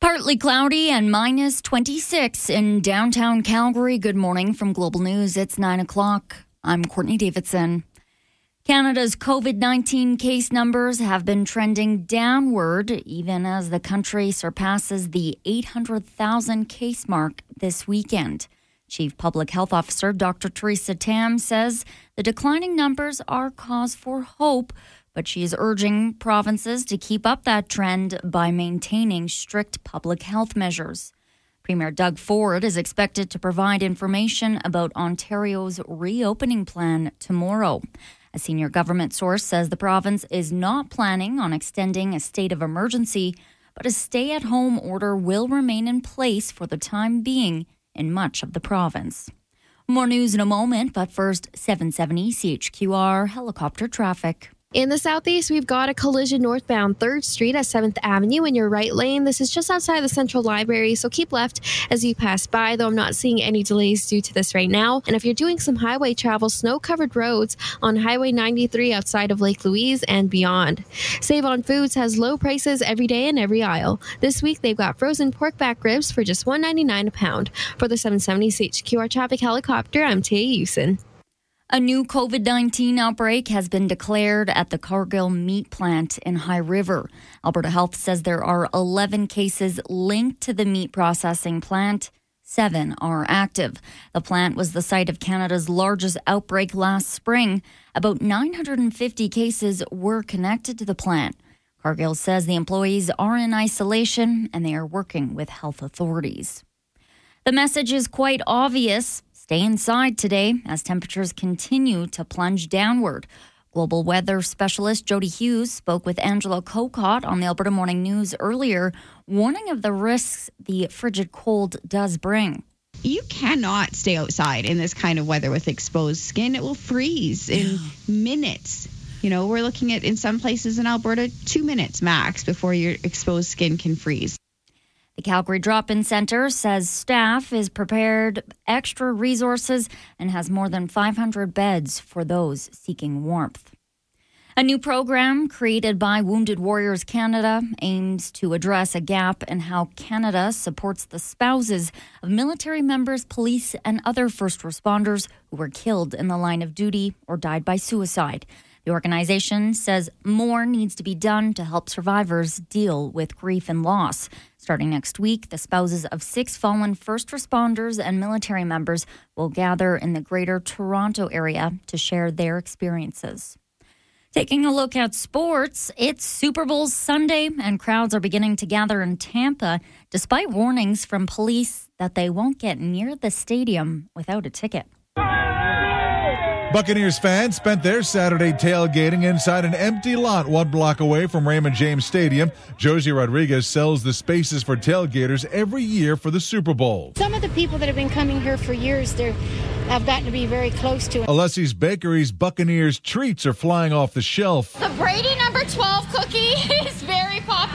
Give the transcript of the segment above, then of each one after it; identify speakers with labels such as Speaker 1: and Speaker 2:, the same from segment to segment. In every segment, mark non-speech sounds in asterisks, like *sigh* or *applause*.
Speaker 1: Partly cloudy and minus 26 in downtown Calgary. Good morning from Global News. It's 9 o'clock. I'm Courtney Davidson. Canada's COVID 19 case numbers have been trending downward even as the country surpasses the 800,000 case mark this weekend. Chief Public Health Officer Dr. Theresa Tam says the declining numbers are cause for hope but she is urging provinces to keep up that trend by maintaining strict public health measures. Premier Doug Ford is expected to provide information about Ontario's reopening plan tomorrow. A senior government source says the province is not planning on extending a state of emergency, but a stay at home order will remain in place for the time being in much of the province. More news in a moment, but first, 770 CHQR helicopter traffic.
Speaker 2: In the southeast, we've got a collision northbound 3rd Street at 7th Avenue in your right lane. This is just outside the Central Library, so keep left as you pass by, though I'm not seeing any delays due to this right now. And if you're doing some highway travel, snow covered roads on Highway 93 outside of Lake Louise and beyond. Save on Foods has low prices every day in every aisle. This week, they've got frozen pork back ribs for just $1.99 a pound. For the 770 CHQR traffic helicopter, I'm Tia Usen.
Speaker 1: A new COVID 19 outbreak has been declared at the Cargill meat plant in High River. Alberta Health says there are 11 cases linked to the meat processing plant. Seven are active. The plant was the site of Canada's largest outbreak last spring. About 950 cases were connected to the plant. Cargill says the employees are in isolation and they are working with health authorities. The message is quite obvious. Stay inside today as temperatures continue to plunge downward. Global weather specialist Jody Hughes spoke with Angela Kokott on the Alberta Morning News earlier, warning of the risks the frigid cold does bring.
Speaker 3: You cannot stay outside in this kind of weather with exposed skin. It will freeze in minutes. You know, we're looking at in some places in Alberta, two minutes max before your exposed skin can freeze.
Speaker 1: The Calgary Drop In Center says staff is prepared extra resources and has more than 500 beds for those seeking warmth. A new program created by Wounded Warriors Canada aims to address a gap in how Canada supports the spouses of military members, police, and other first responders who were killed in the line of duty or died by suicide. The organization says more needs to be done to help survivors deal with grief and loss. Starting next week, the spouses of six fallen first responders and military members will gather in the Greater Toronto area to share their experiences. Taking a look at sports, it's Super Bowl Sunday, and crowds are beginning to gather in Tampa despite warnings from police that they won't get near the stadium without a ticket.
Speaker 4: Buccaneers fans spent their Saturday tailgating inside an empty lot one block away from Raymond James Stadium. Josie Rodriguez sells the spaces for tailgaters every year for the Super Bowl.
Speaker 5: Some of the people that have been coming here for years, they're I've gotten to be very close to it.
Speaker 4: Alessi's Bakery's Buccaneers treats are flying off the shelf.
Speaker 6: The Brady number 12 cookie *laughs* is very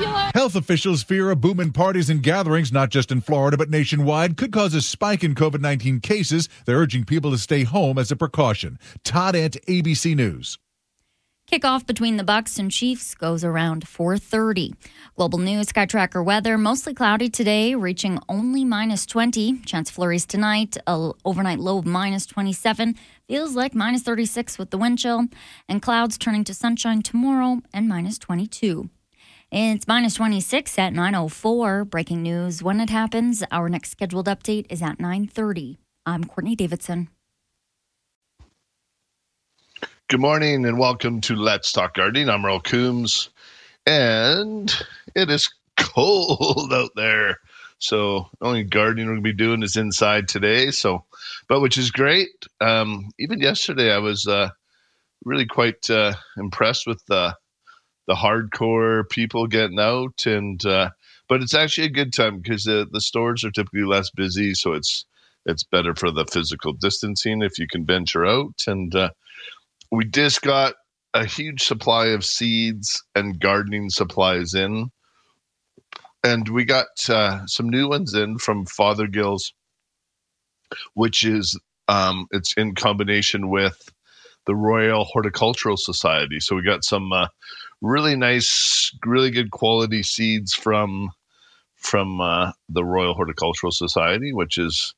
Speaker 6: popular.
Speaker 4: Health officials fear a boom in parties and gatherings, not just in Florida but nationwide, could cause a spike in COVID 19 cases. They're urging people to stay home as a precaution. Todd Ent, ABC News.
Speaker 1: Kickoff between the Bucs and Chiefs goes around 4:30. Global News Sky Tracker weather mostly cloudy today, reaching only minus 20. Chance flurries tonight. A overnight low of minus 27. Feels like minus 36 with the wind chill, and clouds turning to sunshine tomorrow and minus 22. It's minus 26 at 9:04. Breaking news when it happens. Our next scheduled update is at 9:30. I'm Courtney Davidson.
Speaker 7: Good morning and welcome to Let's Talk Gardening. I'm Earl Coombs, and it is *laughs* cold out there. So only gardening we're gonna be doing is inside today. So, but which is great. Um, even yesterday, I was uh, really quite uh, impressed with the the hardcore people getting out, and uh, but it's actually a good time because the the stores are typically less busy, so it's it's better for the physical distancing if you can venture out and uh, we just got a huge supply of seeds and gardening supplies in. And we got uh, some new ones in from Fothergill's, which is um, it's in combination with the Royal Horticultural Society. So we got some uh, really nice, really good quality seeds from from uh, the Royal Horticultural Society, which is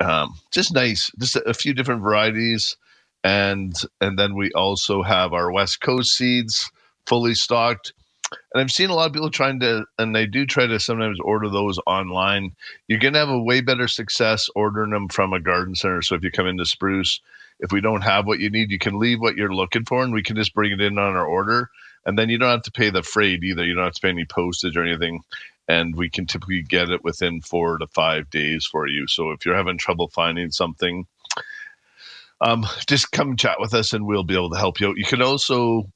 Speaker 7: um, just nice. Just a, a few different varieties, and and then we also have our West Coast seeds fully stocked. And I've seen a lot of people trying to, and they do try to sometimes order those online. You're going to have a way better success ordering them from a garden center. So if you come into Spruce, if we don't have what you need, you can leave what you're looking for, and we can just bring it in on our order. And then you don't have to pay the freight either. You don't have to pay any postage or anything. And we can typically get it within four to five days for you. So if you're having trouble finding something, um, just come chat with us and we'll be able to help you out. You can also,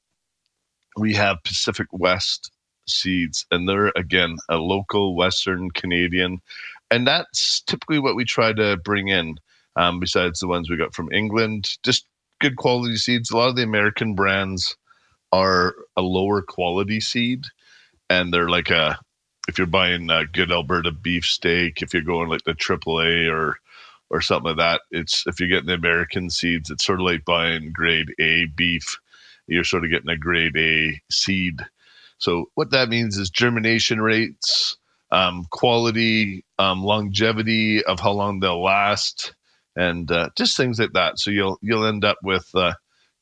Speaker 7: we have Pacific West seeds, and they're again a local Western Canadian. And that's typically what we try to bring in um, besides the ones we got from England. Just good quality seeds. A lot of the American brands are a lower quality seed, and they're like a if you're buying a good Alberta beef steak, if you're going like the AAA or or something like that, it's if you're getting the American seeds, it's sort of like buying grade A beef. You're sort of getting a grade A seed. So what that means is germination rates, um, quality, um, longevity of how long they'll last, and uh, just things like that. So you'll you'll end up with uh,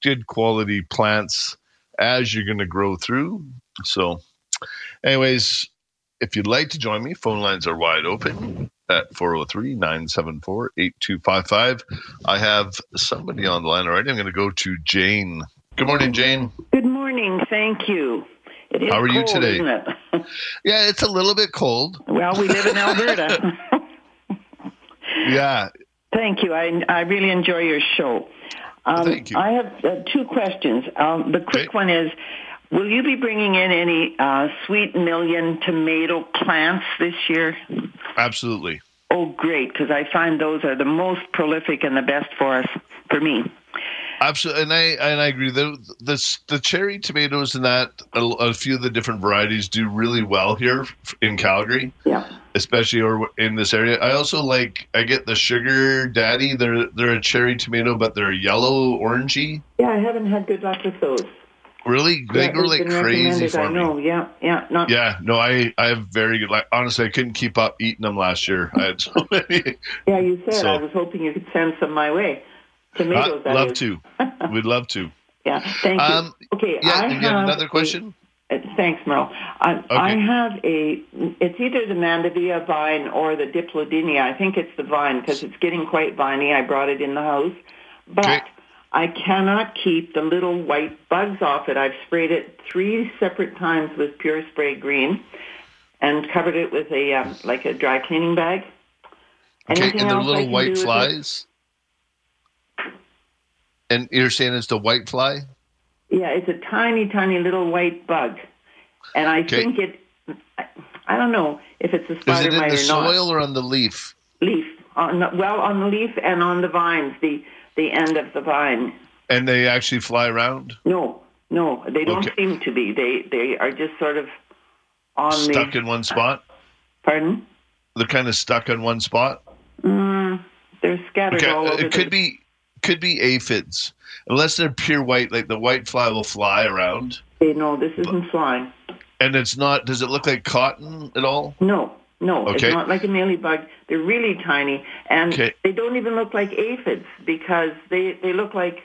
Speaker 7: good quality plants as you're going to grow through. So, anyways, if you'd like to join me, phone lines are wide open at 403 974 8255. I have somebody on the line already. I'm going to go to Jane. Good morning, Jane.
Speaker 8: Good morning. Thank you. It is
Speaker 7: How are you today?
Speaker 8: It? *laughs*
Speaker 7: Yeah, it's a little bit cold.
Speaker 8: well, we live in Alberta. *laughs*
Speaker 7: Yeah.
Speaker 8: Thank you. I, I really enjoy your show. Um,
Speaker 7: Thank you.
Speaker 8: I have uh, two questions. Um, the quick one is, will you be bringing in any uh, sweet million tomato plants this year?
Speaker 7: Absolutely.
Speaker 8: Oh, great, because I find those are the most prolific and the best for us, for me.
Speaker 7: Absolutely, and I and I agree. The the, the cherry tomatoes and that a, a few of the different varieties do really well here in Calgary,
Speaker 8: Yeah.
Speaker 7: especially or in this area. I also like I get the sugar daddy. They're they're a cherry tomato, but they're yellow orangey.
Speaker 8: Yeah, I haven't had good luck with those.
Speaker 7: Really, they
Speaker 8: Yeah,
Speaker 7: go like crazy for
Speaker 8: I
Speaker 7: me.
Speaker 8: know. Yeah, yeah. Not
Speaker 7: Yeah, no, I I have very good. Like honestly, I couldn't keep up eating them last year. I had so *laughs* many.
Speaker 8: Yeah, you said
Speaker 7: So-
Speaker 8: I was hoping you could send some my way. Tomatoes,
Speaker 7: I'd love
Speaker 8: is.
Speaker 7: to. *laughs* We'd love to.
Speaker 8: Yeah, thank you.
Speaker 7: Um,
Speaker 8: okay,
Speaker 7: Yeah,
Speaker 8: I
Speaker 7: you
Speaker 8: have
Speaker 7: another question?
Speaker 8: uh, thanks, Merle. I, I have a. It's either the Mandevilla vine or the Dipladenia. I think it's the vine because it's getting quite viney. I brought it in the house, but
Speaker 7: Okay.
Speaker 8: I cannot keep the little white bugs off it. I've sprayed it three separate times with Pure Spray Green, and covered it with a um, like a dry cleaning bag.
Speaker 7: Okay,
Speaker 8: Anything
Speaker 7: and
Speaker 8: I
Speaker 7: little white flies. And you're saying it's the white fly?
Speaker 8: Yeah, it's a tiny, tiny little white bug, and I
Speaker 7: Okay.
Speaker 8: think it. I, don't know if it's a spider mite or not.
Speaker 7: Is it in the
Speaker 8: or not.
Speaker 7: soil or on the leaf?
Speaker 8: Leaf on the, well on the leaf and on the vines, the the end of the vine.
Speaker 7: And they actually fly around,
Speaker 8: No, no, they don't
Speaker 7: Okay.
Speaker 8: seem to be. They they are just sort of on
Speaker 7: stuck
Speaker 8: the.
Speaker 7: in one spot.
Speaker 8: Pardon?
Speaker 7: They're kind of stuck in one spot.
Speaker 8: Mm, they're scattered
Speaker 7: Okay,
Speaker 8: all over.
Speaker 7: it could
Speaker 8: the,
Speaker 7: be could be aphids, unless they're pure white. Like the white fly will fly around,
Speaker 8: know this isn't flying.
Speaker 7: and it's not. Does it look like cotton at all?
Speaker 8: No, no,
Speaker 7: Okay.
Speaker 8: it's not like a mealybug. They're really tiny, and
Speaker 7: Okay.
Speaker 8: they don't even look like aphids because they they look like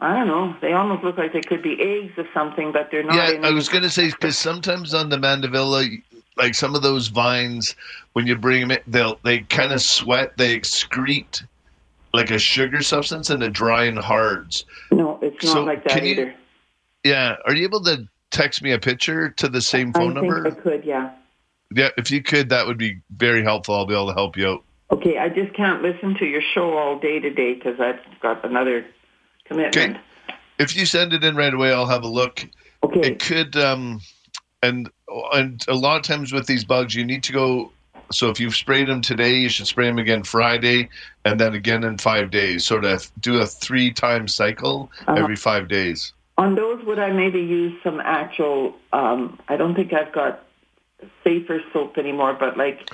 Speaker 8: I don't know. They almost look like they could be eggs of something, but they're not.
Speaker 7: Yeah, I was gonna say because sometimes on the mandevilla, like some of those vines, when you bring them in, they'll they kind of sweat. They excrete like a sugar substance and it dry and hards.
Speaker 8: No, it's not
Speaker 7: So,
Speaker 8: like that
Speaker 7: can you-
Speaker 8: either.
Speaker 7: Yeah, are you able to text me a picture to the same
Speaker 8: I
Speaker 7: phone
Speaker 8: think
Speaker 7: number?
Speaker 8: I could, yeah.
Speaker 7: Yeah, if you could, that would be very helpful. I'll be able to help you out.
Speaker 8: Okay, I just can't listen to your show all day today because I've got another commitment. Okay.
Speaker 7: If you send it in right away, I'll have a look.
Speaker 8: Okay.
Speaker 7: It could, um, and and a lot of times with these bugs, you need to go. So if you've sprayed them today, you should spray them again Friday, and then again in five days. Sort of do a three-time cycle
Speaker 8: Uh-huh.
Speaker 7: every five days.
Speaker 8: On those, would I maybe use some actual? Um, I don't think I've got safer soap anymore, but like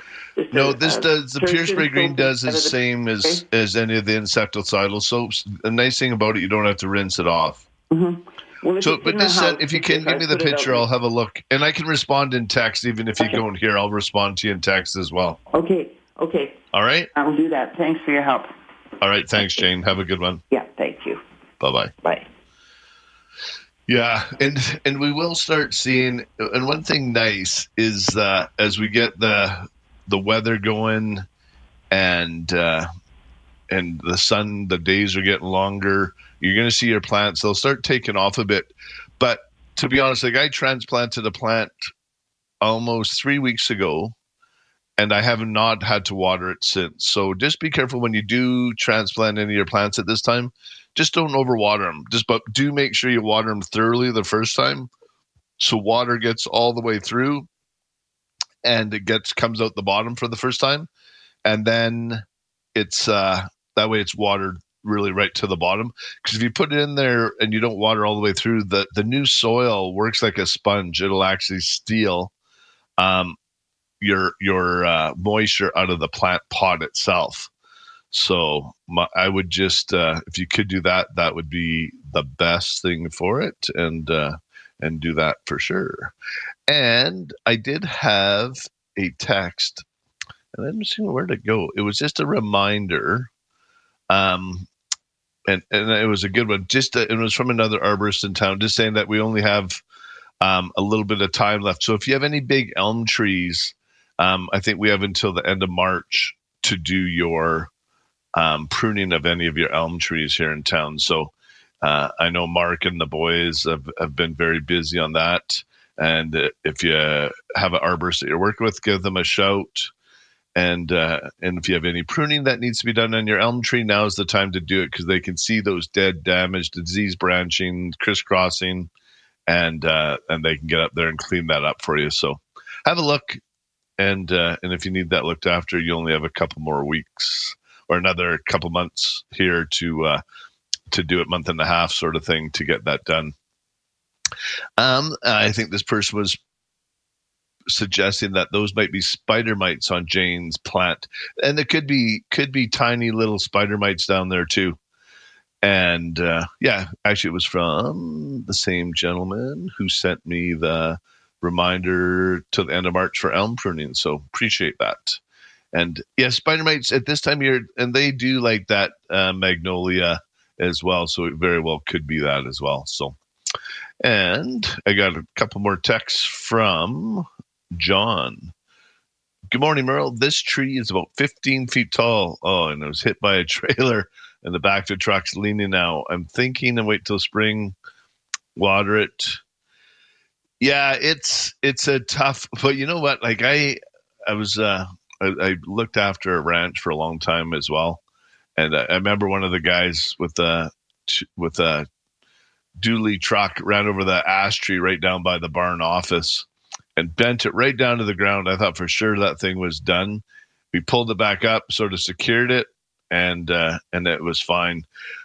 Speaker 7: No, this
Speaker 8: a
Speaker 7: does the Pure Spray Green does the
Speaker 8: of the-
Speaker 7: same as as any of the insecticidal soaps. The nice thing about it, you don't have to rinse it off.
Speaker 8: Mhm. Well,
Speaker 7: so, but this, uh, if you can give me the picture, I'll have a look, and I can respond in text. Even if you okay. don't hear, I'll respond to you in text as well.
Speaker 8: Okay. Okay.
Speaker 7: All right.
Speaker 8: I'll do that. Thanks for your help.
Speaker 7: All right. Thanks, Jane. Have a good one.
Speaker 8: Yeah. Thank you.
Speaker 7: Bye-bye.
Speaker 8: Bye.
Speaker 7: Yeah, and and we will start seeing. And one thing nice is that as we get the the weather going, and uh, and the sun, the days are getting longer. You're going to see your plants; they'll start taking off a bit. But to be honest, like I transplanted a plant almost three weeks ago, and I have not had to water it since. So just be careful when you do transplant any of your plants at this time just don't overwater them. Just but do make sure you water them thoroughly the first time, so water gets all the way through, and it gets comes out the bottom for the first time, and then it's uh, that way it's watered really right to the bottom. Because if you put it in there and you don't water all the way through, the the new soil works like a sponge. It'll actually steal um, your your uh, moisture out of the plant pot itself. So my, I would just, uh, if you could do that, that would be the best thing for it, and uh, and do that for sure. And I did have a text, and I'm seeing where to go. It was just a reminder, um, and and it was a good one. Just uh, it was from another arborist in town, just saying that we only have um, a little bit of time left. So if you have any big elm trees, um, I think we have until the end of March to do your um, pruning of any of your elm trees here in town. So uh, I know Mark and the boys have, have been very busy on that. And uh, if you have an arborist that you're working with, give them a shout. And uh, and if you have any pruning that needs to be done on your elm tree, now is the time to do it because they can see those dead, damaged, disease branching, crisscrossing, and uh, and they can get up there and clean that up for you. So have a look, and uh, and if you need that looked after, you only have a couple more weeks or another couple months here to uh, to do it month and a half sort of thing to get that done. Um, I think this person was suggesting that those might be spider mites on Jane's plant, and there could be could be tiny little spider mites down there too. And uh, yeah, actually, it was from the same gentleman who sent me the reminder to the end of March for elm pruning. So appreciate that. And yeah, spider mites at this time of year, and they do like that uh, magnolia as well. So it very well could be that as well. So, and I got a couple more texts from John. Good morning, Merle. This tree is about 15 feet tall. Oh, and it was hit by a trailer, *laughs* and the back of the truck's leaning now. I'm thinking and wait till spring, water it. Yeah, it's it's a tough, but you know what? Like I, I was uh, I, I, looked after a ranch for a long time as well, and I, I remember one of the guys with the with a dually truck ran over the ash tree right down by the barn office and bent it right down to the ground. I thought for sure that thing was done. We pulled it back up, sort of secured it, and uh, and it was fine.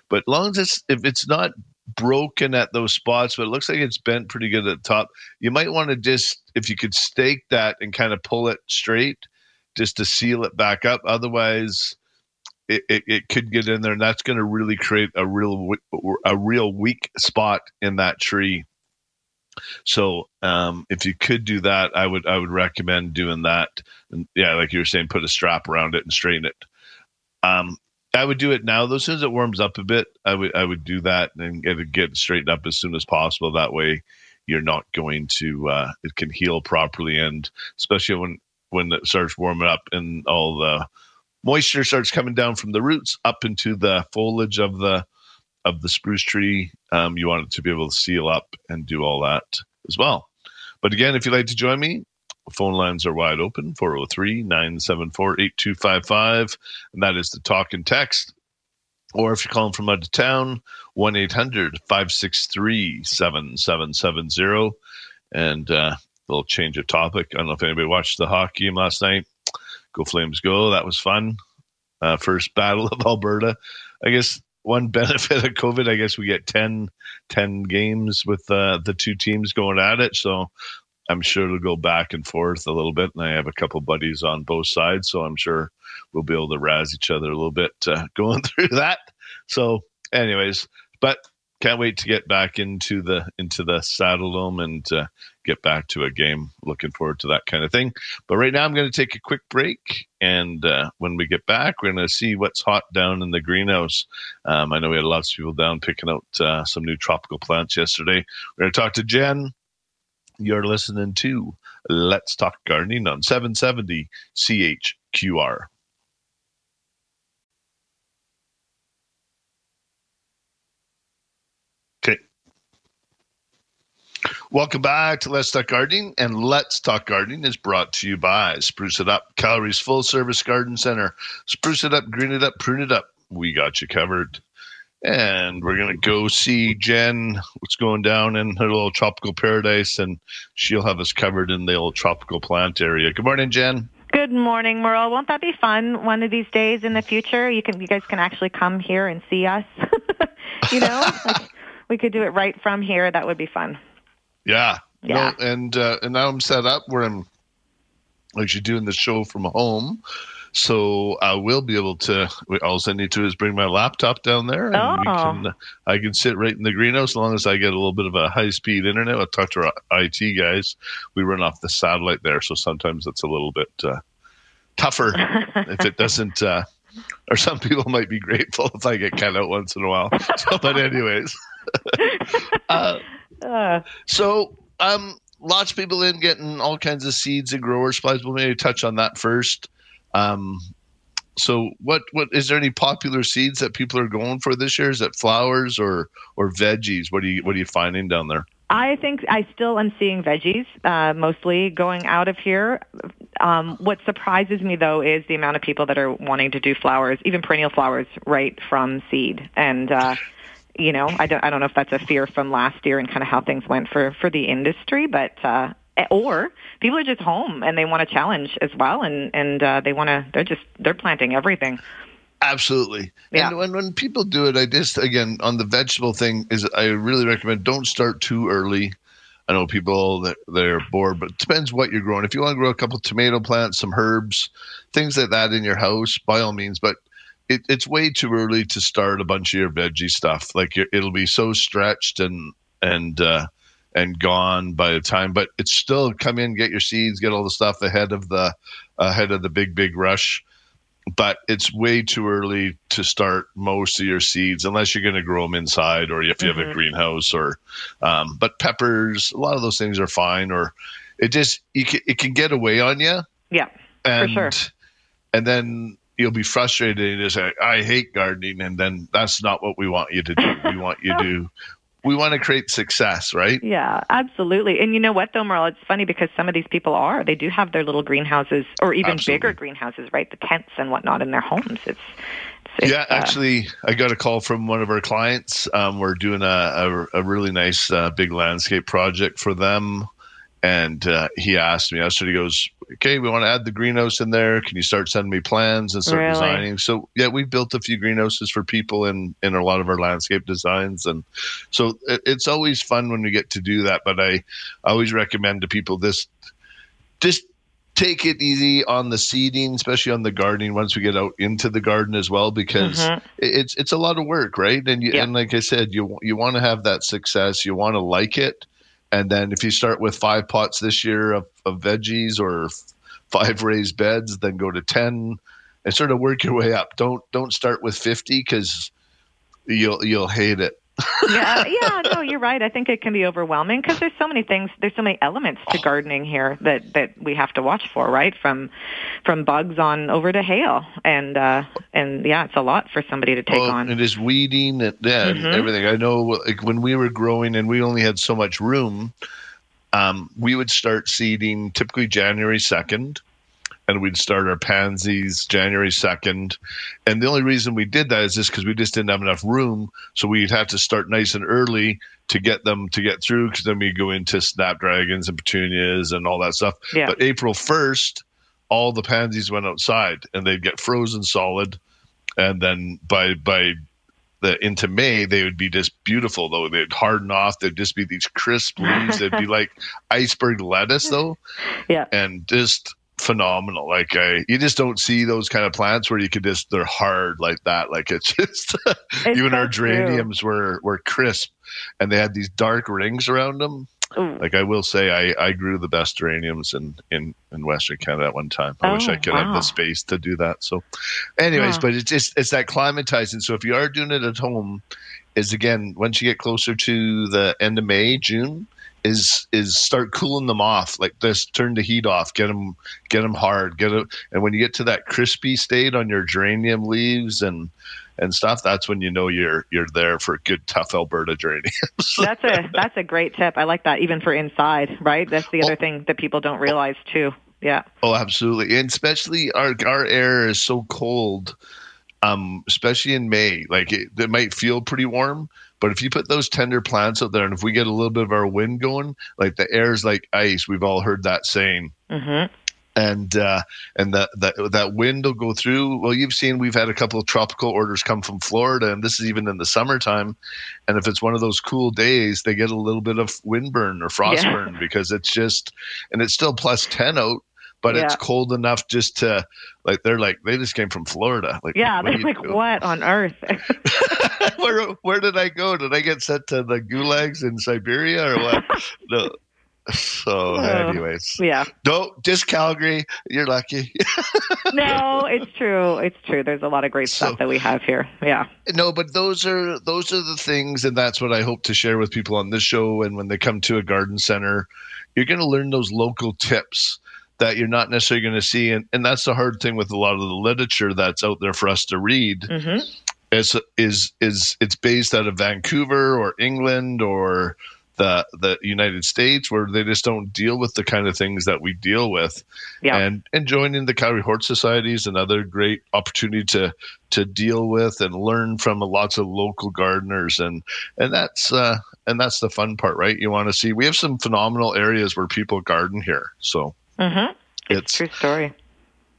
Speaker 7: But long as it's if it's not broken at those spots, but it looks like it's bent pretty good at the top. You might want to just if you could stake that and kind of pull it straight just to seal it back up. Otherwise, it, it, it could get in there, and that's going to really create a real a real weak spot in that tree. So, um, if you could do that, I would I would recommend doing that. And yeah, like you were saying, put a strap around it and straighten it. Um, I would do it now. Though, as soon as it warms up a bit, I would I would do that and get it get straightened up as soon as possible. That way, you're not going to uh, it can heal properly, and especially when when it starts warming up and all the moisture starts coming down from the roots up into the foliage of the of the spruce tree. Um, you want it to be able to seal up and do all that as well. But again, if you'd like to join me, phone lines are wide open 403 974 8255. And that is the talk and text. Or if you're calling from out of town, 1 800 563 7770. And uh, little change of topic. I don't know if anybody watched the hockey game last night. Go Flames go. That was fun. Uh, first battle *laughs* of Alberta. I guess one *laughs* benefit of COVID, I guess we get 10, 10 games with uh, the two teams going at it. So I'm sure it'll go back and forth a little bit. And I have a couple buddies on both sides. So I'm sure we'll be able to razz each other a little bit uh, *laughs* going *laughs* through that. So, anyways, but can't wait to get back into the into the Saddledome and uh, get back to a game. Looking forward to that kind of thing. But right now, I'm going to take a quick break, and uh, when we get back, we're going to see what's hot down in the greenhouse. Um, I know we had lots of people down picking out uh, some new tropical plants yesterday. We're going to talk to Jen. You're listening to Let's Talk Gardening on 770 CHQR. Okay. Welcome back to Let's Talk Gardening, and Let's Talk Gardening is brought to you by Spruce It Up, Calgary's full service garden center. Spruce it up, green it up, prune it up. We got you covered. And we're going to go see Jen, what's going down in her little tropical paradise, and she'll have us covered in the old tropical plant area. Good morning, Jen.
Speaker 9: Good morning, Merle. Won't that be fun? One of these days in the future, you can you guys can actually come here and see us. *laughs* you know, like we could do it right from here. That would be fun.
Speaker 7: Yeah.
Speaker 9: Yeah.
Speaker 7: No, and uh, and now I'm set up where I'm actually doing the show from home. So I will be able to. All I need to do is bring my laptop down there, and we
Speaker 9: Oh.
Speaker 7: can. I can sit right in the greenhouse as long as I get a little bit of a high speed internet. I'll talk to our IT guys. We run off the satellite there, so sometimes it's a little bit uh, tougher *laughs* if it doesn't. Uh, or some people might be grateful if I get cut out once in a while. *laughs* So, but anyways, *laughs* uh,
Speaker 9: Uh,
Speaker 7: so um, lots of people in getting all kinds of seeds and grower supplies. We'll maybe touch on that first. Um, so what what is there any popular seeds that people are going for this year? Is it flowers or or veggies? What are you what are you finding down there?
Speaker 9: I think I still am seeing veggies uh, mostly going out of here. Um, what surprises me though is the amount of people that are wanting to do flowers, even perennial flowers, right from seed. And uh, you know, I don't I don't know if that's a fear from last year and kind of how things went for for the industry, but uh, or people are just home and they want a challenge as well, and and uh, they want to they're just they're planting everything.
Speaker 7: Absolutely.
Speaker 9: Yeah.
Speaker 7: And when, when people do it, I just, again, on the vegetable thing, is I really recommend don't start too early. I know people that they're bored, but it depends what you're growing. If you want to grow a couple tomato plants, some herbs, things like that in your house, by all means. But it, it's way too early to start a bunch of your veggie stuff. Like you're, it'll be so stretched and and uh, and gone by the time. But it's still come in, get your seeds, get all the stuff ahead of the ahead of the big big rush but it's way too early to start most of your seeds unless you're going to grow them inside or if you have a greenhouse or um, but peppers a lot of those things are fine or it just you can, it can get away on you
Speaker 9: Yeah,
Speaker 7: and
Speaker 9: sure.
Speaker 7: and then you'll be frustrated and say i hate gardening and then that's not what we want you to do we want you to we want to create success right
Speaker 9: Yeah, absolutely. And you know what, though, Merle? It's funny because some of these people are. They do have their little greenhouses or even
Speaker 7: Absolutely.
Speaker 9: bigger greenhouses, right? The tents and whatnot in their homes. It's, it's
Speaker 7: yeah,
Speaker 9: uh,
Speaker 7: actually, I got a call from one of our clients. Um, we're doing a, a, a really nice uh, big landscape project for them. And uh, he asked me yesterday, he goes, Okay, we want to add the greenhouse in there. Can you start sending me plans and start
Speaker 9: Really?
Speaker 7: designing? So, yeah, we've built a few greenhouses for people in, in a lot of our landscape designs. And so it, it's always fun when we get to do that. But I, I always recommend to people this just take it easy on the seeding, especially on the gardening once we get out into the garden as well, because
Speaker 9: Mhm.
Speaker 7: it's it's a lot of work, right? And you,
Speaker 9: Yeah.
Speaker 7: and like I said, you you want to have that success, you want to like it, and then if you start with five pots this year of, of veggies or five raised beds, then go to ten and sort of work your way up. Don't don't start with fifty because you'll you'll hate it.
Speaker 9: Yeah, *laughs* yeah, no, you're right. I think it can be overwhelming because there's so many things, there's so many elements to gardening here that that we have to watch for, right? From from bugs on over to hail, and uh, and yeah, it's a lot for somebody to take
Speaker 7: Well,
Speaker 9: on.
Speaker 7: It is weeding and, yeah,
Speaker 9: Mhm.
Speaker 7: everything. I know like, when we were growing and we only had so much room, um, we would start seeding typically January 2nd. And we'd start our pansies January 2nd. And the only reason we did that is just because we just didn't have enough room. So we'd have to start nice and early to get them to get through because then we'd go into snapdragons and petunias and all that stuff.
Speaker 9: Yeah.
Speaker 7: But April 1st, all the pansies went outside and they'd get frozen solid and then by by the into May they would be just beautiful though they'd harden off they'd just be these crisp leaves they'd be *laughs* like iceberg lettuce though
Speaker 9: Yeah.
Speaker 7: and just phenomenal. Like I, you just don't see those kind of plants where you could just they're hard like that. Like it's *laughs* just
Speaker 9: It's
Speaker 7: even
Speaker 9: so
Speaker 7: our
Speaker 9: true.
Speaker 7: geraniums were were crisp, and they had these dark rings around them.
Speaker 9: Ooh.
Speaker 7: Like I will say, I, I grew the best geraniums in, in, in Western Canada at one time. I wish
Speaker 9: Oh,
Speaker 7: I could have the space to do that. So, anyways,
Speaker 9: Wow.
Speaker 7: but it's just it's that climatizing. So if you are doing it at home, is again once you get closer to the end of May, June, is is start cooling them off. Like this, turn the heat off, get them get them hard, get it. And when you get to that crispy state on your geranium leaves and and stuff, that's when you know you're you're there for good tough Alberta geraniums. *laughs*
Speaker 9: That's a that's a great tip. I like that even for inside, right? That's the other
Speaker 7: Oh.
Speaker 9: thing that people don't realize too. Yeah.
Speaker 7: Oh, absolutely, and especially our our air is so cold, um, especially in May. Like it, it might feel pretty warm, but if you put those tender plants out there, and if we get a little bit of our wind going, like the air is like ice. We've all heard that saying.
Speaker 9: Mhm.
Speaker 7: And uh, and that that that wind will go through. Well, you've seen we've had a couple of tropical orders come from Florida, and this is even in the summertime. And if it's one of those cool days, they get a little bit of windburn or frostburn because it's just, and it's still plus ten out, but it's cold enough just to like they're like they just came from Florida. Like
Speaker 9: Yeah, they're like,
Speaker 7: do?
Speaker 9: what on earth? *laughs* *laughs*
Speaker 7: where where did I go? Did I get sent to the gulags in Siberia or what? *laughs* no. So, anyways,
Speaker 9: yeah.
Speaker 7: no, just Calgary. You're lucky.
Speaker 9: No, it's true. It's true. There's a lot of great
Speaker 7: So-
Speaker 9: stuff that we have here. Yeah.
Speaker 7: no, but those are those are the things, and that's what I hope to share with people on this show. And when they come to a garden center, you're going to learn those local tips that you're not necessarily going to see, and and that's the hard thing with a lot of the literature that's out there for us to read.
Speaker 9: hmm
Speaker 7: is is is it's based out of Vancouver or England or the the United States where they just don't deal with the kind of things that we deal with.
Speaker 9: Yeah.
Speaker 7: And and joining the Calgary Hort Society is another great opportunity to to deal with and learn from lots of local gardeners and and that's uh and that's the fun part, right? You want to see we have some phenomenal areas where people garden here. So
Speaker 9: hmm
Speaker 7: it's
Speaker 9: It's true story.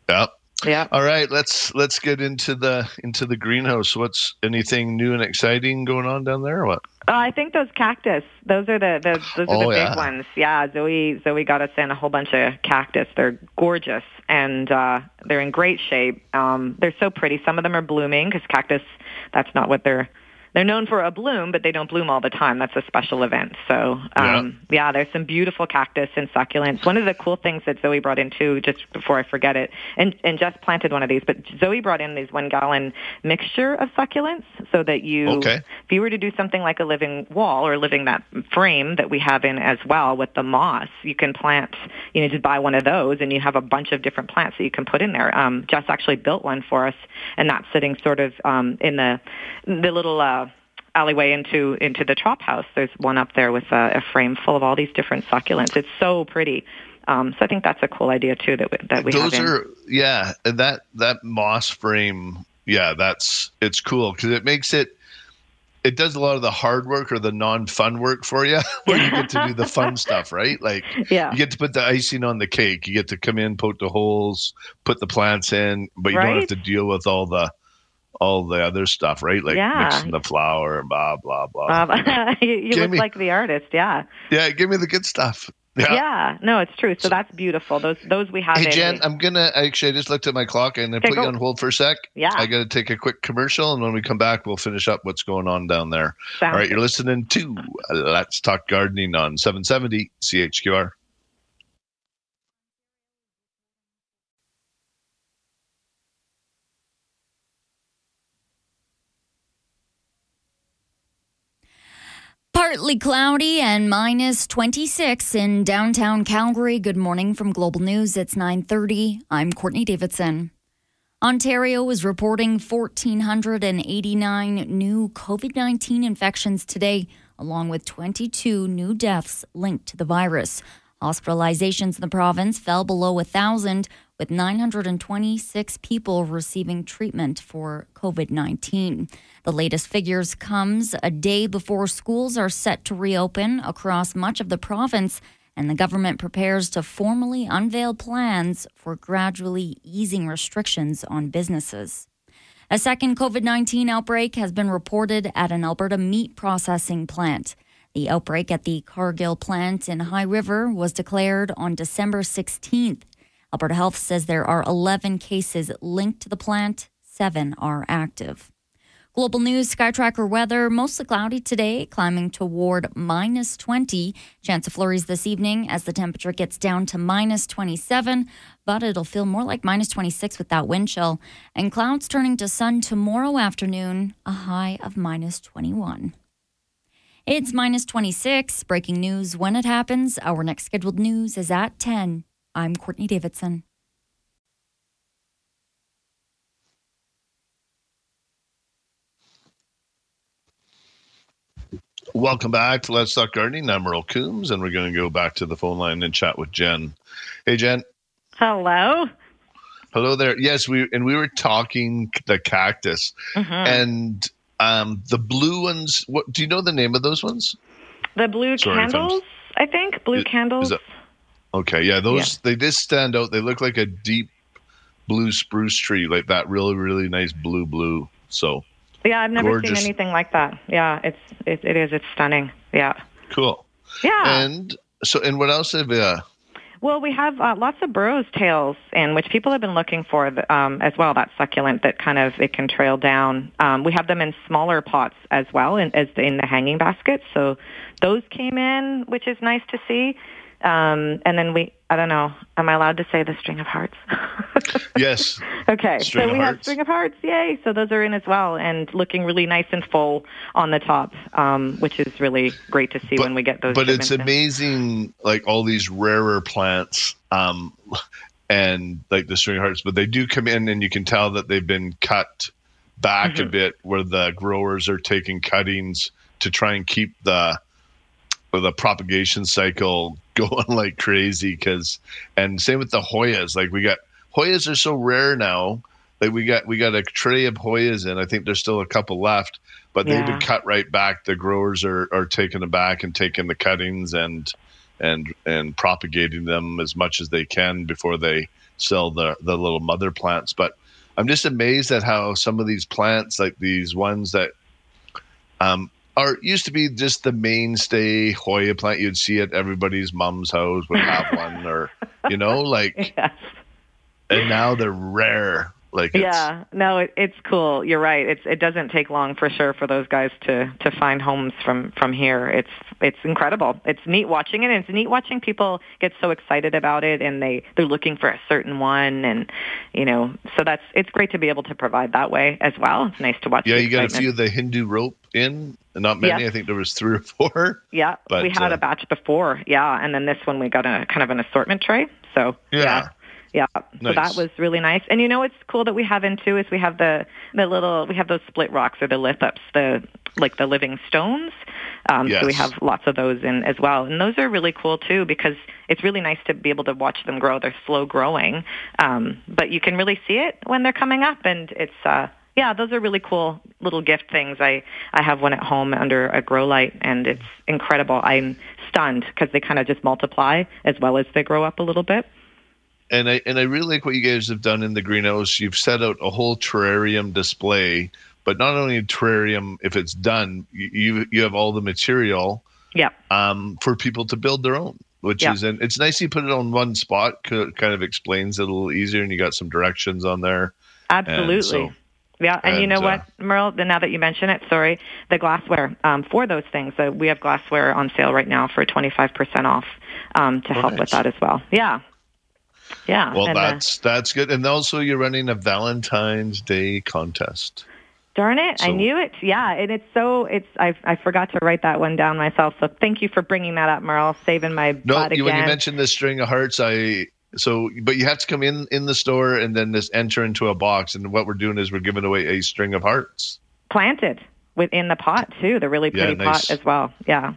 Speaker 7: yeah.
Speaker 9: Yeah.
Speaker 7: All right, let's let's get into the into the greenhouse. What's anything new and exciting going on down there? Or what?
Speaker 9: Uh, I think those cactus. Those are the, the those are
Speaker 7: Oh,
Speaker 9: the
Speaker 7: yeah.
Speaker 9: big ones. Yeah, Zoe Zoe got us in a whole bunch of cactus. They're gorgeous and uh, they're in great shape. Um, they're so pretty. Some of them are blooming because cactus. That's not what they're. They're known for a bloom, but they don't bloom all the time. That's a special event. So, um, yeah. there's some beautiful cactus and succulents. One of the cool things that Zoe brought in too, just before I forget it, and and Jess planted one of these, but Zoe brought in these one gallon mixture of succulents so that you
Speaker 7: Okay.
Speaker 9: if you were to do something like a living wall or living that frame that we have in as well with the moss, you can plant, you know, just buy one of those and you have a bunch of different plants that you can put in there. Um, Jess actually built one for us and that's sitting sort of um, in the the little uh, alleyway into into the chop house. There's one up there with a, a frame full of all these different succulents. It's so pretty. Um, so I think that's a cool idea too that we, that we
Speaker 7: Those
Speaker 9: have in.
Speaker 7: are yeah, and that that moss frame. Yeah, that's it's cool because it makes it. It does a lot of the hard work or the non-fun work for you, *laughs* where you get to do the fun stuff, right? Like
Speaker 9: yeah.
Speaker 7: you get to put the icing on the cake. You get to come in, poke the holes, put the plants in, but you don't have to deal with all the all the other stuff, right? Like
Speaker 9: Yeah.
Speaker 7: mixing the flour blah blah blah.
Speaker 9: Um, *laughs* *laughs* you you look
Speaker 7: Jamie.
Speaker 9: like the artist, yeah.
Speaker 7: yeah, give me the good stuff. *laughs* Yeah.
Speaker 9: Yeah, no, it's true. So that's beautiful. Those those we have.
Speaker 7: Hey Jen, I'm gonna actually I just looked at my clock and I
Speaker 9: Okay,
Speaker 7: put
Speaker 9: go.
Speaker 7: you on hold for a sec.
Speaker 9: Yeah.
Speaker 7: I gotta take a quick commercial and when we come back we'll finish up what's going on down there.
Speaker 9: Sounds
Speaker 7: All right, you're listening to Let's Talk Gardening on 770 CHQR.
Speaker 1: Partly cloudy and minus 26 in downtown Calgary. Good morning from Global News. It's 9:30. I'm Courtney Davidson. Ontario is reporting 1489 new COVID-19 infections today, along with 22 new deaths linked to the virus. Hospitalizations in the province fell below 1,000, with 926 people receiving treatment for COVID-19. The latest figures comes a day before schools are set to reopen across much of the province, and the government prepares to formally unveil plans for gradually easing restrictions on businesses. A second COVID 19 outbreak has been reported at an Alberta meat processing plant. The outbreak at the Cargill plant in High River was declared on December 16th. Alberta Health says there are 11 cases linked to the plant, seven are active. Global news, Skytracker weather, mostly cloudy today, climbing toward minus 20. Chance of flurries this evening as the temperature gets down to minus 27, but it'll feel more like minus 26 with that wind chill. And clouds turning to sun tomorrow afternoon, a high of minus 21. It's minus 26. Breaking news when it happens. Our next scheduled news is at 10. I'm Courtney Davidson.
Speaker 7: Welcome back to Let's Talk Gardening. I'm Earl Coombs, and we're going to go back to the phone line and chat with Jen. Hey, Jen.
Speaker 9: Hello.
Speaker 7: Hello there. Yes, we and we were talking the cactus
Speaker 9: Mm-hmm.
Speaker 7: and um, the blue ones. What do you know the name of those ones?
Speaker 9: The blue
Speaker 7: Sorry
Speaker 9: candles, I think. Blue
Speaker 7: Is-
Speaker 9: candles.
Speaker 7: is that- Okay, yeah, those they just stand out. They look like a deep blue spruce tree, like that really really nice blue blue. So
Speaker 9: yeah, I've never
Speaker 7: gorgeous.
Speaker 9: seen anything like that. Yeah, it's it, it is. It's stunning. Yeah.
Speaker 7: cool.
Speaker 9: Yeah.
Speaker 7: And so and what else have uh,
Speaker 9: Well, we have uh, lots of burro's tails, in which people have been looking for um, as well. That succulent that kind of it can trail down. Um, we have them in smaller pots as well, in, as in the hanging baskets. So those came in, which is nice to see. Um, and then we, I don't know, am I allowed to say the string of hearts? *laughs*
Speaker 7: yes?
Speaker 9: Okay,
Speaker 7: String
Speaker 9: so we have string of hearts, yay! So those are in as well, and looking really nice and full on the top, um, which is really great to see when we get those.
Speaker 7: but it's
Speaker 9: in.
Speaker 7: amazing like all these rarer plants um and like the string of hearts but they do come in and you can tell that they've been cut back a
Speaker 9: Mhm.
Speaker 7: bit where the growers are taking cuttings to try and keep the the propagation cycle *laughs* going like crazy because and same with the hoyas like we got hoyas are so rare now like we got we got a tray of hoyas in i think there's still a couple left but they've been cut right back the growers are are taking them back and taking the cuttings and and and propagating them as much as they can before they sell the the little mother plants but i'm just amazed at how some of these plants like these ones that um are used to be just the mainstay Hoya plant you'd see at everybody's mom's house would have one or you know like *laughs*
Speaker 9: Yes.
Speaker 7: and now they're rare like
Speaker 9: Yeah, no, it, it's cool. You're right. It's it doesn't take long for sure for those guys to to find homes from from here. It's it's incredible. It's neat watching it. And it's neat watching people get so excited about it, and they they're looking for a certain one, and you know, so that's it's great to be able to provide that way as well. It's nice to watch.
Speaker 7: yeah you got a few of the hindu rope in not many
Speaker 9: Yeah.
Speaker 7: i think there was three or four
Speaker 9: Yeah,
Speaker 7: But,
Speaker 9: we had
Speaker 7: uh,
Speaker 9: a batch before. Yeah, and then this one we got a kind of an assortment tray. So
Speaker 7: Yeah.
Speaker 9: yeah, So
Speaker 7: Nice.
Speaker 9: that was really nice. And you know what's cool that we have in too is we have the the little we have those split rocks or the lithops, the like the living stones. Um, So we have lots of those in as well, and those are really cool too because it's really nice to be able to watch them grow. They're slow growing, um, but you can really see it when they're coming up, and it's. Uh, yeah, those are really cool little gift things. I I have one at home under a grow light, and it's incredible. I'm stunned because they kind of just multiply as well as they grow up a little bit.
Speaker 7: And I and I really like what you guys have done in the greenhouse. You've set out a whole terrarium display, but not only a terrarium. If it's done, you you, have all the material
Speaker 9: Yeah.
Speaker 7: um, for people to build their own. Which
Speaker 9: Yeah.
Speaker 7: is and it's nice you put it on one spot. Kind of explains it a little easier, and you got some directions on there.
Speaker 9: Absolutely. yeah, and, you know
Speaker 7: uh,
Speaker 9: what, Merle? Now that you mention it, sorry, the glassware um, for those things. Uh, we have glassware on sale right now for 25% off um, to
Speaker 7: Oh,
Speaker 9: help
Speaker 7: nice.
Speaker 9: with that as well. Yeah. Yeah.
Speaker 7: Well,
Speaker 9: uh,
Speaker 7: that's that's good. And also, you're running a Valentine's Day contest.
Speaker 9: Darn it! I knew it. Yeah, and it's so it's I I forgot to write that one down myself. So thank you for bringing that up, Merle. Saving my
Speaker 7: No,
Speaker 9: butt
Speaker 7: you, when you mentioned the string of hearts, I so but you have to come in in the store and then just enter into a box. And what we're doing is we're giving away a string of hearts.
Speaker 9: Planted within the pot too. The really
Speaker 7: Yeah,
Speaker 9: pretty
Speaker 7: nice.
Speaker 9: pot as well. Yeah.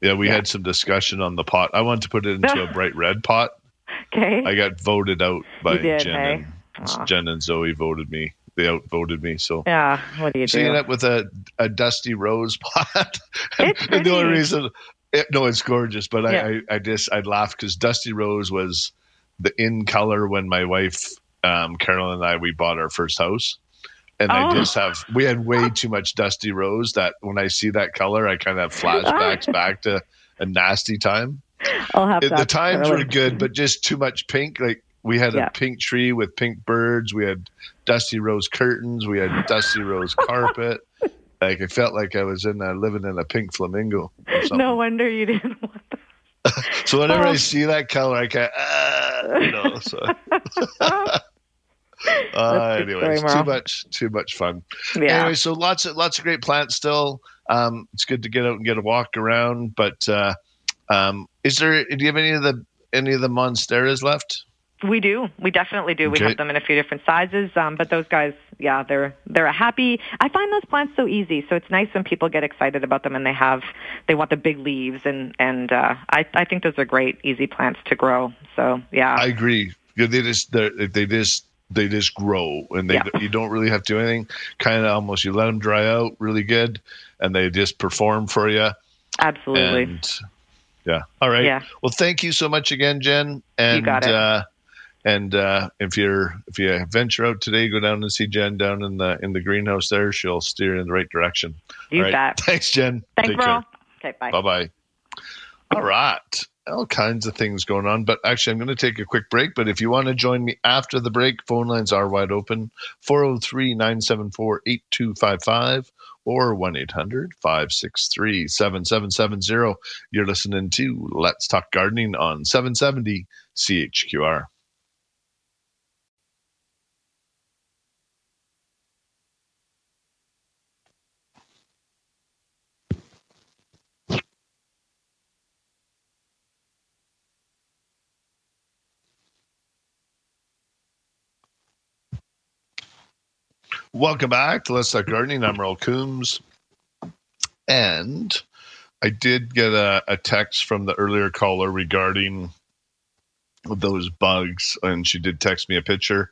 Speaker 7: Yeah, we
Speaker 9: Yeah.
Speaker 7: had some discussion on the pot. I wanted to put it into a *laughs* bright red pot. *laughs*
Speaker 9: Okay.
Speaker 7: I got voted out by
Speaker 9: did,
Speaker 7: Jen
Speaker 9: hey?
Speaker 7: and Jen and Zoe voted me. They outvoted me. So
Speaker 9: yeah. What do you
Speaker 7: you
Speaker 9: do?
Speaker 7: end up with a, a dusty rose *laughs* pot.
Speaker 9: It's
Speaker 7: And the only reason, it, no, it's gorgeous. But
Speaker 9: Yeah.
Speaker 7: I, I, I just I'd laugh because dusty rose was the in color when my wife um, Carolyn and I we bought our first house. And I
Speaker 9: Oh.
Speaker 7: just have we had way *laughs* too much dusty rose that when I see that color, I kind of have flashbacks back to a nasty time.
Speaker 9: I'll have
Speaker 7: It- the times were good, but just too much pink. Like We had
Speaker 9: Yeah.
Speaker 7: a pink tree with pink birds. We had dusty rose curtains. We had dusty rose *laughs* carpet. Like it felt like I was in living in a pink flamingo. Or something.
Speaker 9: No wonder you didn't want that. *laughs*
Speaker 7: So whenever I
Speaker 9: Oh.
Speaker 7: see that color, I kind uh, you know. So *laughs* uh, anyways, too much, too much fun.
Speaker 9: Yeah.
Speaker 7: Anyway, so lots of lots of great plants still. Um, it's good to get out and get a walk around. But uh, um, is there? Do you have any of the any of the monsteras left?
Speaker 9: We do. We definitely do. We have them in a few different sizes. Um, but those guys, yeah, they're they're a happy. I find those plants so easy. So it's nice when people get excited about them and they have they want the big leaves and and uh, I I think those are great easy plants to grow. So yeah,
Speaker 7: I agree. They just they just they just grow and they
Speaker 9: Yeah.
Speaker 7: you don't really have to do anything. Kind of almost you let them dry out really good, and they just perform for you.
Speaker 9: absolutely.
Speaker 7: And yeah, all right.
Speaker 9: Yeah.
Speaker 7: Well, thank you so much again, Jen. And
Speaker 9: got it.
Speaker 7: uh and uh if you're if you venture out today, go down and see Jen down in the in the greenhouse there. She'll steer you in the right direction.
Speaker 9: You
Speaker 7: All right.
Speaker 9: bet.
Speaker 7: Thanks, Jen.
Speaker 9: Thanks,
Speaker 7: Take care.
Speaker 9: Merle. Okay, bye.
Speaker 7: Bye bye. All right. All kinds of things going on. But actually, I'm going to take a quick break. But if you want to join me after the break, phone lines are wide open 403 974 8255 or 1 800 563 7770. You're listening to Let's Talk Gardening on 770 CHQR. Welcome back to Let's Talk Gardening. I'm Merle Coombs. And I did get a, a text from the earlier caller regarding those bugs, and she did text me a picture,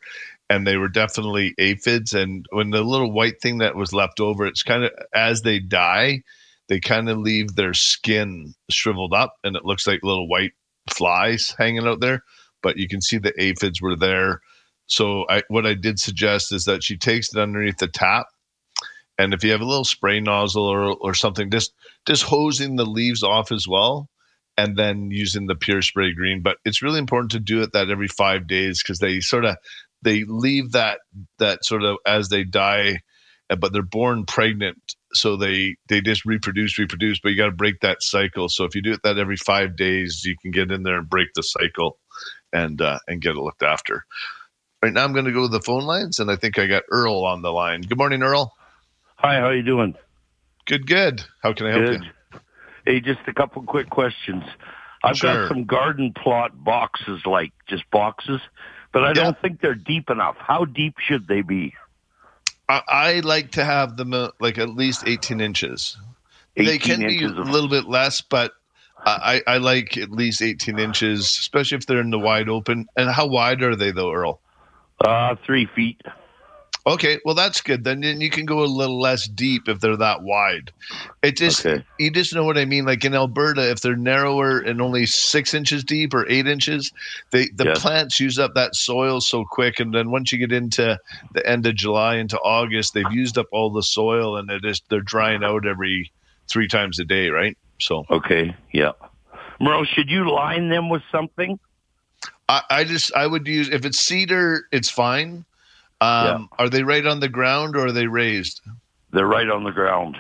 Speaker 7: and they were definitely aphids. And when the little white thing that was left over, it's kind of as they die, they kind of leave their skin shriveled up, and it looks like little white flies hanging out there. But you can see the aphids were there. So I, what I did suggest is that she takes it underneath the tap, and if you have a little spray nozzle or or something, just just hosing the leaves off as well, and then using the pure spray green. But it's really important to do it that every five days because they sort of they leave that that sort of as they die, but they're born pregnant, so they they just reproduce, reproduce. But you got to break that cycle. So if you do it that every five days, you can get in there and break the cycle, and uh, and get it looked after. Right now, I'm going to go to the phone lines, and I think I got Earl on the line. Good morning, Earl.
Speaker 10: Hi, how you doing?
Speaker 7: Good, good. How can I help
Speaker 10: Good.
Speaker 7: you?
Speaker 10: Hey, just a couple quick questions. I've
Speaker 7: Sure.
Speaker 10: got some garden plot boxes, like just boxes, but I don't think they're deep enough. How deep should they be?
Speaker 7: I, I like to have them uh, like at least 18 inches. they
Speaker 10: 18
Speaker 7: can be a little bit less, but I, I like at least 18 inches, especially if they're in the wide open. And how wide are they, though, Earl?
Speaker 10: Uh, three feet.
Speaker 7: Okay, well that's good. Then then you can go a little less deep if they're that wide. It just
Speaker 10: Okay.
Speaker 7: you just know what I mean. Like in Alberta, if they're narrower and only six inches deep or eight inches, they the plants use up that soil so quick. And then once you get into the end of July into August, they've used up all the soil and it is they're drying out every three times a day, right? So
Speaker 10: Okay, yeah. Merle, should you line them with something?
Speaker 7: I, I just I would use if it's cedar, it's fine. Um, Are they right on the ground or are they raised?
Speaker 10: They're right on the ground.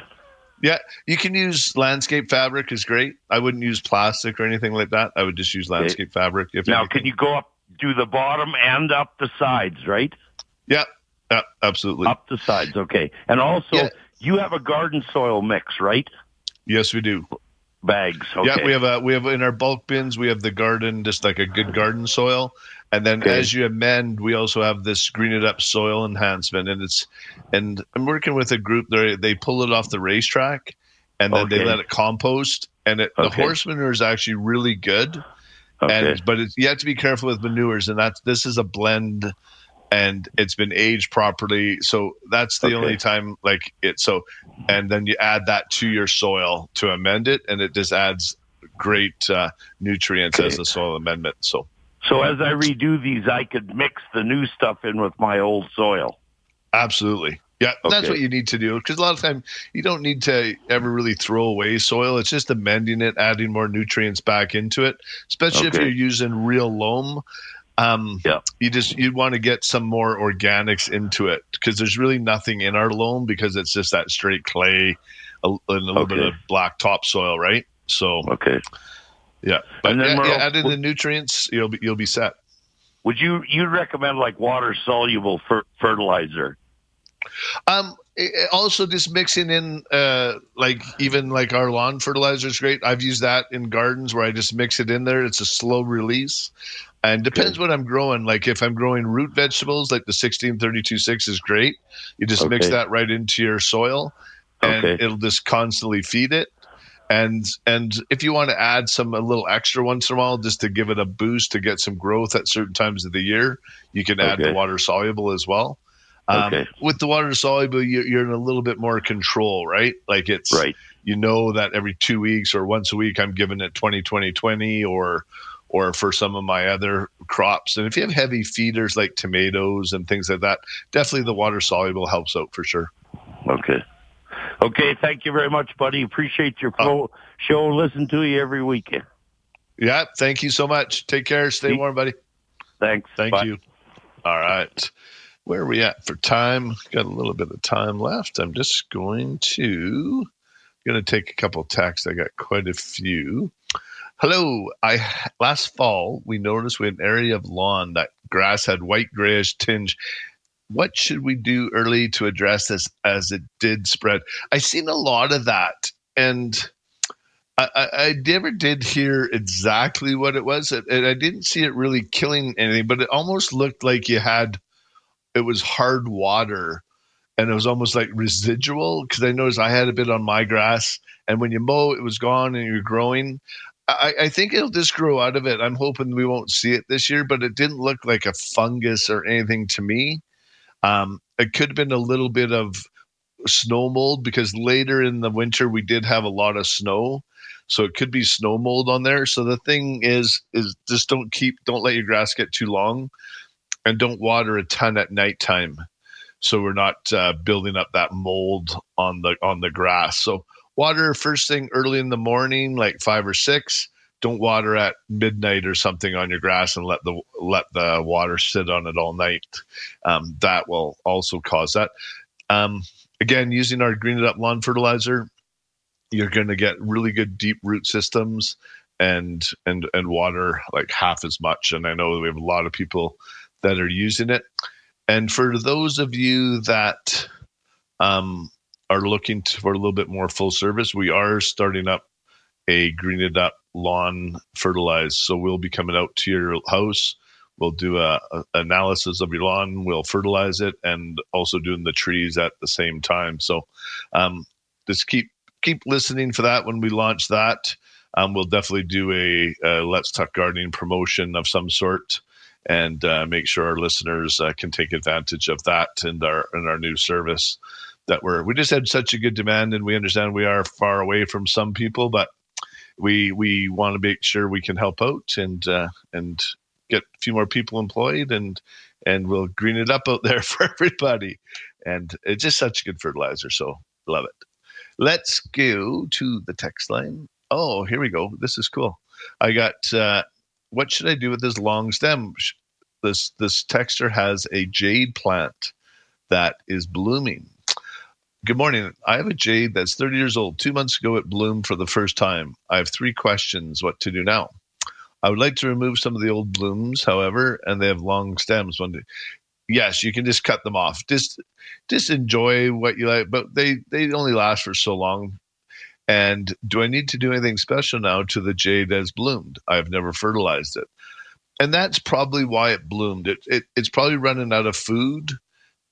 Speaker 7: Yeah, you can use landscape fabric is great. I wouldn't use plastic or anything like that. I would just use landscape fabric. If
Speaker 10: Now,
Speaker 7: anything.
Speaker 10: can you go up, do the bottom and up the sides, right?
Speaker 7: Yeah, yeah, absolutely.
Speaker 10: Up the sides, okay. And also,
Speaker 7: Yeah.
Speaker 10: you have a garden soil mix, right?
Speaker 7: Yes, we do.
Speaker 10: Bags, okay.
Speaker 7: Yeah, we have a we have in our bulk bins. We have the garden, just like a good garden soil, and then
Speaker 10: Okay.
Speaker 7: as you amend, we also have this green it up soil enhancement, and it's and I'm working with a group. They they pull it off the racetrack, and then they let it compost, and it, the
Speaker 10: Okay.
Speaker 7: horse manure is actually really good.
Speaker 10: Okay.
Speaker 7: and but it's, you have to be careful with manures and that's this is a blend and it's been aged properly. So that's the
Speaker 10: Okay.
Speaker 7: only time like it so and then you add that to your soil to amend it and it just adds great uh, nutrients as a soil amendment so.
Speaker 10: So as I redo these, I could mix the new stuff in with my old soil.
Speaker 7: absolutely. Yeah that's what you need to do because a lot of time you don't need to ever really throw away soil. It's just amending it adding more nutrients back into it especially if you're using real loam Um,
Speaker 10: Yeah.
Speaker 7: you just you want to get some more organics into it because there's really nothing in our loam because it's just that straight clay a, and a little bit of black topsoil, right? So
Speaker 10: Okay.
Speaker 7: yeah, but
Speaker 10: And then
Speaker 7: yeah, yeah, add in the nutrients, you'll be you'll be set.
Speaker 10: Would you you recommend like water soluble fer- fertilizer?
Speaker 7: Um, also just mixing in uh like even like our lawn fertilizer is great. I've used that in gardens where I just mix it in there. It's a slow release. And depends what I'm growing. Like if I'm growing root vegetables, like the 1632-6 is great. You just mix that right into your soil and
Speaker 10: Okay.
Speaker 7: it'll just constantly feed it. And and if you want to add some a little extra once in a while just to give it a boost to get some growth at certain times of the year, you can add the water soluble as well. Um,
Speaker 10: Okay.
Speaker 7: With the water soluble, you're, you're in a little bit more control, right? Like it's
Speaker 10: Right.
Speaker 7: you know that every two weeks or once a week I'm giving it 20 20 20 or or for some of my other crops. And if you have heavy feeders like tomatoes and things like that, definitely the water soluble helps out for sure.
Speaker 10: Okay. Okay. Thank you very much, buddy. Appreciate your uh, pro- show. Listen to you every weekend.
Speaker 7: Yeah, thank you so much. Take care. Stay warm, buddy.
Speaker 10: Thanks.
Speaker 7: Thank
Speaker 10: Bye.
Speaker 7: you. All right. Where are we at for time? Got a little bit of time left. I'm just going to going to take a couple of texts. I got quite a few. Hello. I last fall we noticed we had an area of lawn that grass had white grayish tinge. What should we do early to address this as it did spread? I've seen a lot of that, and I, I, I never did hear exactly what it was, and I didn't see it really killing anything. But it almost looked like you had it was hard water, and it was almost like residual. Because I noticed I had a bit on my grass, and when you mow, it was gone, and you're growing. I, I think it'll just grow out of it. I'm hoping we won't see it this year, but it didn't look like a fungus or anything to me. Um, it could have been a little bit of snow mold because later in the winter we did have a lot of snow so it could be snow mold on there so the thing is is just don't keep don't let your grass get too long and don't water a ton at nighttime so we're not uh, building up that mold on the on the grass so water first thing early in the morning like five or six. Don't water at midnight or something on your grass and let the let the water sit on it all night. Um, that will also cause that. Um, again using our green it up lawn fertilizer you're going to get really good deep root systems and and and water like half as much. And i know we have a lot of people that are using it. And for those of you that um, are looking for a little bit more full service we are starting up a green it up lawn fertilized so we'll be coming out to your house. We'll do a, a analysis of your lawn we'll fertilize it and also doing the trees at the same time. So um, just keep keep listening for that when we launch that. Um, we'll definitely do a, a let's talk gardening promotion of some sort and uh, make sure our listeners uh, can take advantage of that and our and our new service that we're we just had such a good demand and we understand we are far away from some people but we we want to make sure we can help out and uh, and get a few more people employed and and we'll green it up out there *laughs* for everybody. And it's just such a good fertilizer so love it. Let's go to the text line. Oh here we go. This is cool. I got uh what should i do with this long stem? This this texture has a jade plant that is blooming Good morning. I have a jade that's 30 years old. Two months ago, it bloomed for the first time. I have three questions what to do now. I would like to remove some of the old blooms, however, and they have long stems. One day. Yes, you can just cut them off. Just just enjoy what you like, but they they only last for so long. And do I need to do anything special now to the jade that's bloomed? I've never fertilized it. And that's probably why it bloomed. It, it it's probably running out of food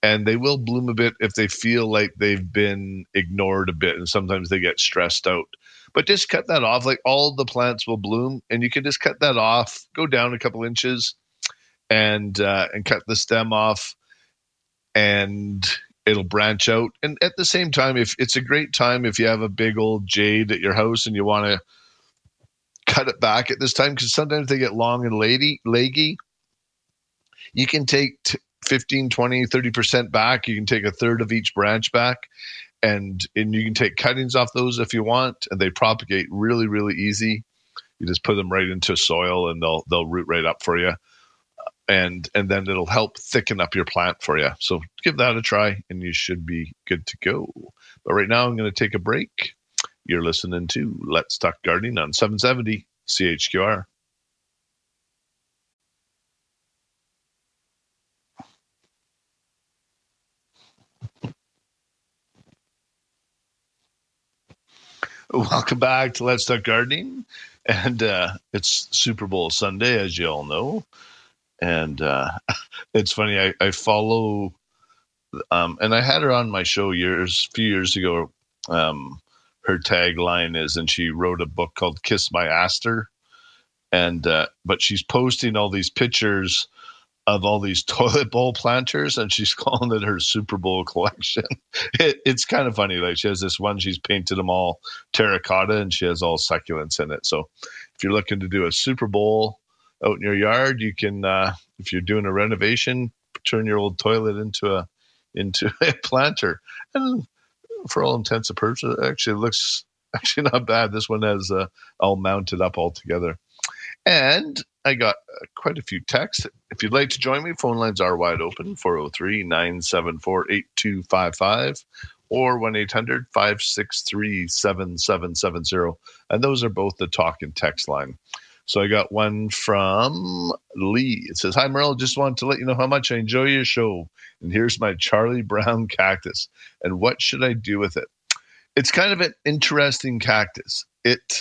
Speaker 7: and they will bloom a bit if they feel like they've been ignored a bit and sometimes they get stressed out. But just cut that off like all the plants will bloom and you can just cut that off go down a couple inches and uh, and cut the stem off and it'll branch out. And at the same time if it's a great time if you have a big old jade at your house and you want to cut it back at this time because sometimes they get long and lady leggy. You can take t- 15 20 30% back you can take a third of each branch back and and you can take cuttings off those if you want and they propagate really really easy you just put them right into soil and they'll they'll root right up for you and and then it'll help thicken up your plant for you. So give that a try, and you should be good to go. But right now, I'm going to take a break. You're listening to Let's Talk Gardening on 770 CHQR. Welcome back to Let's Talk Gardening. And uh, it's Super Bowl Sunday, as you all know. And uh, *laughs* it's funny, I, I follow, um, and I had her on my show years, a few years ago. Um, her tagline is, and she wrote a book called Kiss My Aster. And, uh, but she's posting all these pictures of all these *laughs* toilet bowl planters and she's *laughs* calling it her Super Bowl collection. *laughs* It, it's kind of funny. Like she has this one, she's painted them all terracotta and she has all succulents in it. So if you're looking to do a Super Bowl out in your yard, you can, uh, if you're doing a renovation, turn your old toilet into a, into a planter. And for all intents and purposes, actually looks actually not bad. This one has uh, all mounted up all together. And I got uh, quite a few texts. If you'd like to join me, phone lines are wide open 403 974 8255 or 1 800 563 7770. And those are both the talk and text line. So I got one from Lee. It says, Hi, Merle. Just wanted to let you know how much I enjoy your show. And here's my Charlie Brown *laughs* cactus. And what should I do with it? It's kind of an interesting cactus. It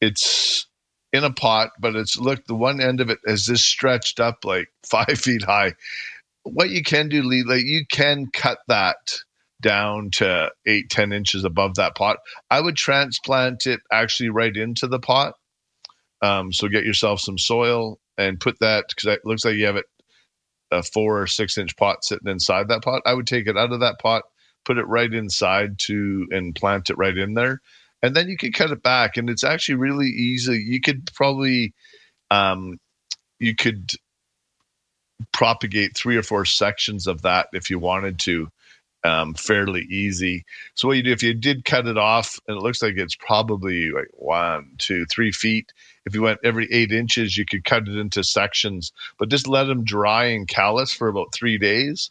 Speaker 7: it's in a pot, but it's look the one end of it is this stretched up like *laughs* five feet high. What you can do, Lee, like you can cut that down to eight, ten inches above that pot. I would transplant it actually right into the pot. Um, so get yourself some soil and put that because it looks like you have it a four or six inch pot sitting inside that pot. I would take it out of that pot, put it right inside to and plant it right in there and then you can cut it back and it's actually really easy. You could probably um, you could propagate three or four sections of that if you wanted to um, fairly easy. So what you do if you did cut it off and it looks like it's probably like one two three feet. If you went every eight inches you could cut it into sections but just let them dry and callus for about three days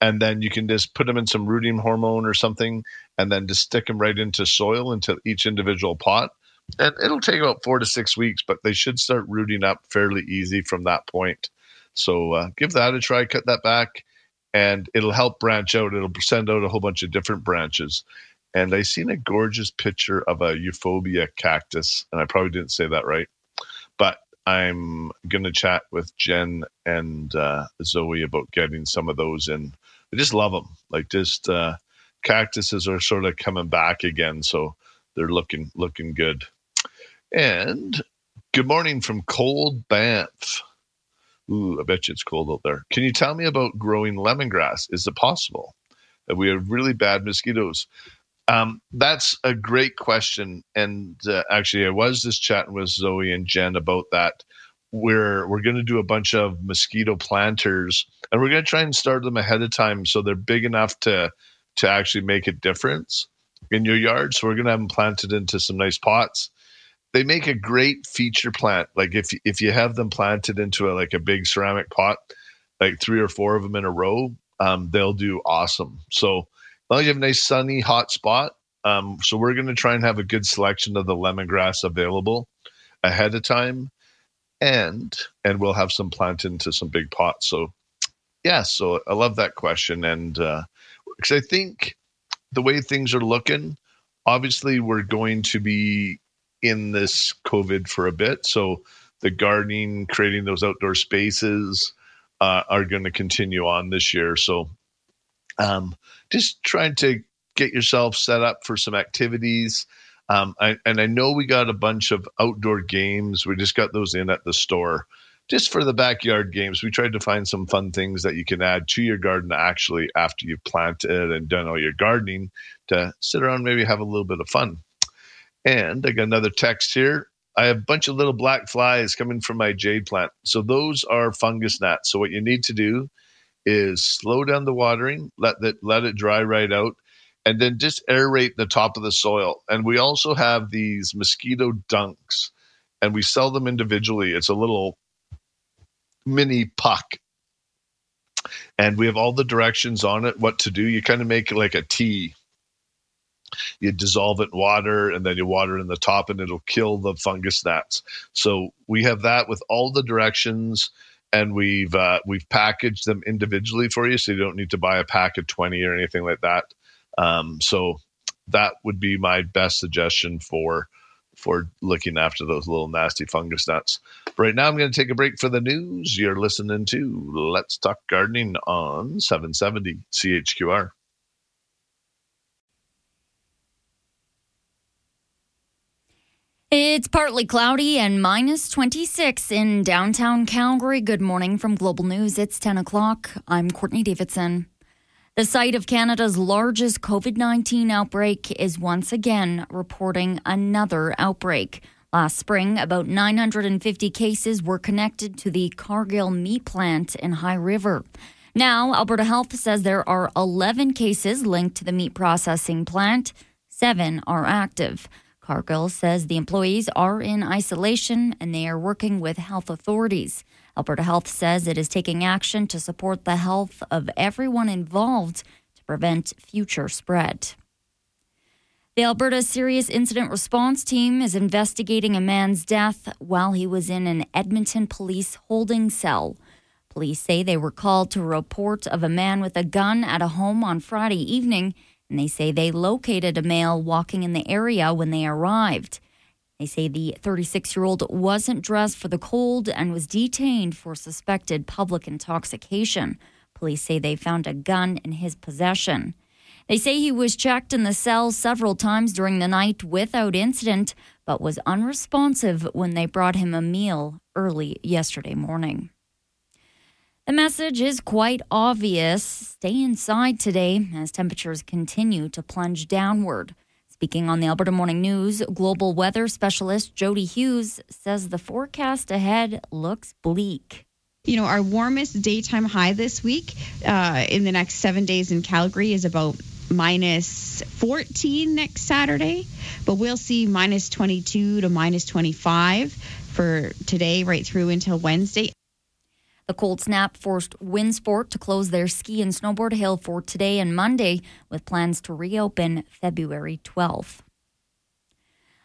Speaker 7: and then you can just put them in some rooting hormone or something and then just stick them right into soil into each individual pot. And it'll take about four to six weeks but they should start rooting up fairly easy from that point. So uh, give that a try cut that back and it'll help branch out. It'll send out a whole bunch of different branches. And i seen a gorgeous picture of a euphorbia cactus and i probably didn't say that right but i'm going to chat with jen and uh, zoe about getting some of those in I just love them. Like just uh, cactuses are sort of coming back again, so they're looking looking good. And good morning from cold Banff. Ooh, I bet you it's cold out there. Can you tell me about growing lemongrass? Is it possible? That we have really bad mosquitoes. Um, that's a great question. And uh, actually, I was just chatting with Zoe and Jen about that we're we're going to do a bunch of mosquito planters and we're going to try and start them ahead of time so they're big enough to to actually make a difference in your yard. So we're going to have them planted into some nice pots. They make a great feature plant. Like if if you have them planted into a like a big ceramic pot like three or four of them in a row um, they'll do awesome. So as long as you have a nice sunny hot spot. Um, so we're going to try and have a good selection of the lemongrass available ahead of time and and we'll have some planted into some big pots. So yeah, so I love that question, and because uh, I think the way things are looking, obviously we're going to be in this COVID for a bit, so the gardening, creating those outdoor spaces uh, are going to continue on this year. So um, just trying to get yourself set up for some activities. Um, I, and I know we got a bunch of outdoor games. We just got those in at the store just for the backyard games. We tried to find some fun things that you can add to your garden actually after you've planted and done all your gardening to sit around, maybe have a little bit of fun. And I got another text here. I have a bunch of little black flies coming from my jade plant. So those are fungus gnats. So what you need to do is slow down the watering, let that let it dry right out, and then just aerate the top of the soil. And we also have these mosquito dunks, and we sell them individually. It's a little mini puck. And we have all the directions on it, what to do. You kind of make like a tea. You dissolve it in water and then you water in the top and it'll kill the fungus gnats. So we have that with all the directions and we've uh, we've packaged them individually for you so you don't need to buy a pack of 20 or anything like that. Um, so that would be my best suggestion for for looking after those little nasty fungus gnats. right now, I'm going to take a break for the news. You're listening to Let's Talk Gardening on 770 CHQR.
Speaker 1: It's partly cloudy and minus 26 in downtown Calgary. Good morning from Global News. It's 10 o'clock. I'm Courtney Davidson. The site of Canada's largest COVID 19 outbreak is once again reporting another outbreak. Last spring, about 950 cases were connected to the Cargill meat plant in High River. Now, Alberta Health says there are 11 cases linked to the meat processing plant, seven are active. Cargill says the employees are in isolation and they are working with health authorities. Alberta Health says it is taking action to support the health of everyone involved to prevent future spread. The Alberta Serious Incident Response Team is investigating a man's death while he was in an Edmonton police holding cell. Police say they were called to report of a man with a gun at a home on Friday evening, and they say they located a male walking in the area when they arrived. They say the 36 year old wasn't dressed for the cold and was detained for suspected public intoxication. Police say they found a gun in his possession. They say he was checked in the cell several times during the night without incident, but was unresponsive when they brought him a meal early yesterday morning. The message is quite obvious stay inside today as temperatures continue to plunge downward. Speaking on the Alberta Morning News, global weather specialist Jody Hughes says the forecast ahead looks bleak.
Speaker 3: You know, our warmest daytime high this week uh, in the next seven days in Calgary is about minus 14 next Saturday, but we'll see minus 22 to minus 25 for today right through until Wednesday.
Speaker 1: The cold snap forced Winsport to close their ski and snowboard hill for today and Monday, with plans to reopen February 12th.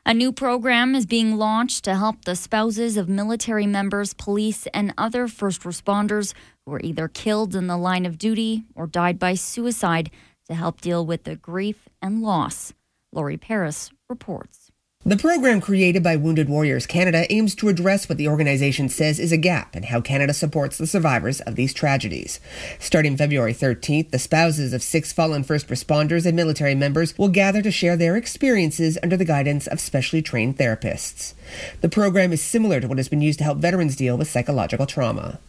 Speaker 1: A new program is being launched to help the spouses of military members, police, and other first responders who were either killed in the line of duty or died by suicide to help deal with the grief and loss. Lori Paris reports.
Speaker 11: The program created by Wounded Warriors Canada aims to address what the organization says is a gap in how Canada supports the survivors of these tragedies. Starting February 13th, the spouses of six fallen first responders and military members will gather to share their experiences under the guidance of specially trained therapists. The program is similar to what has been used to help veterans deal with psychological trauma.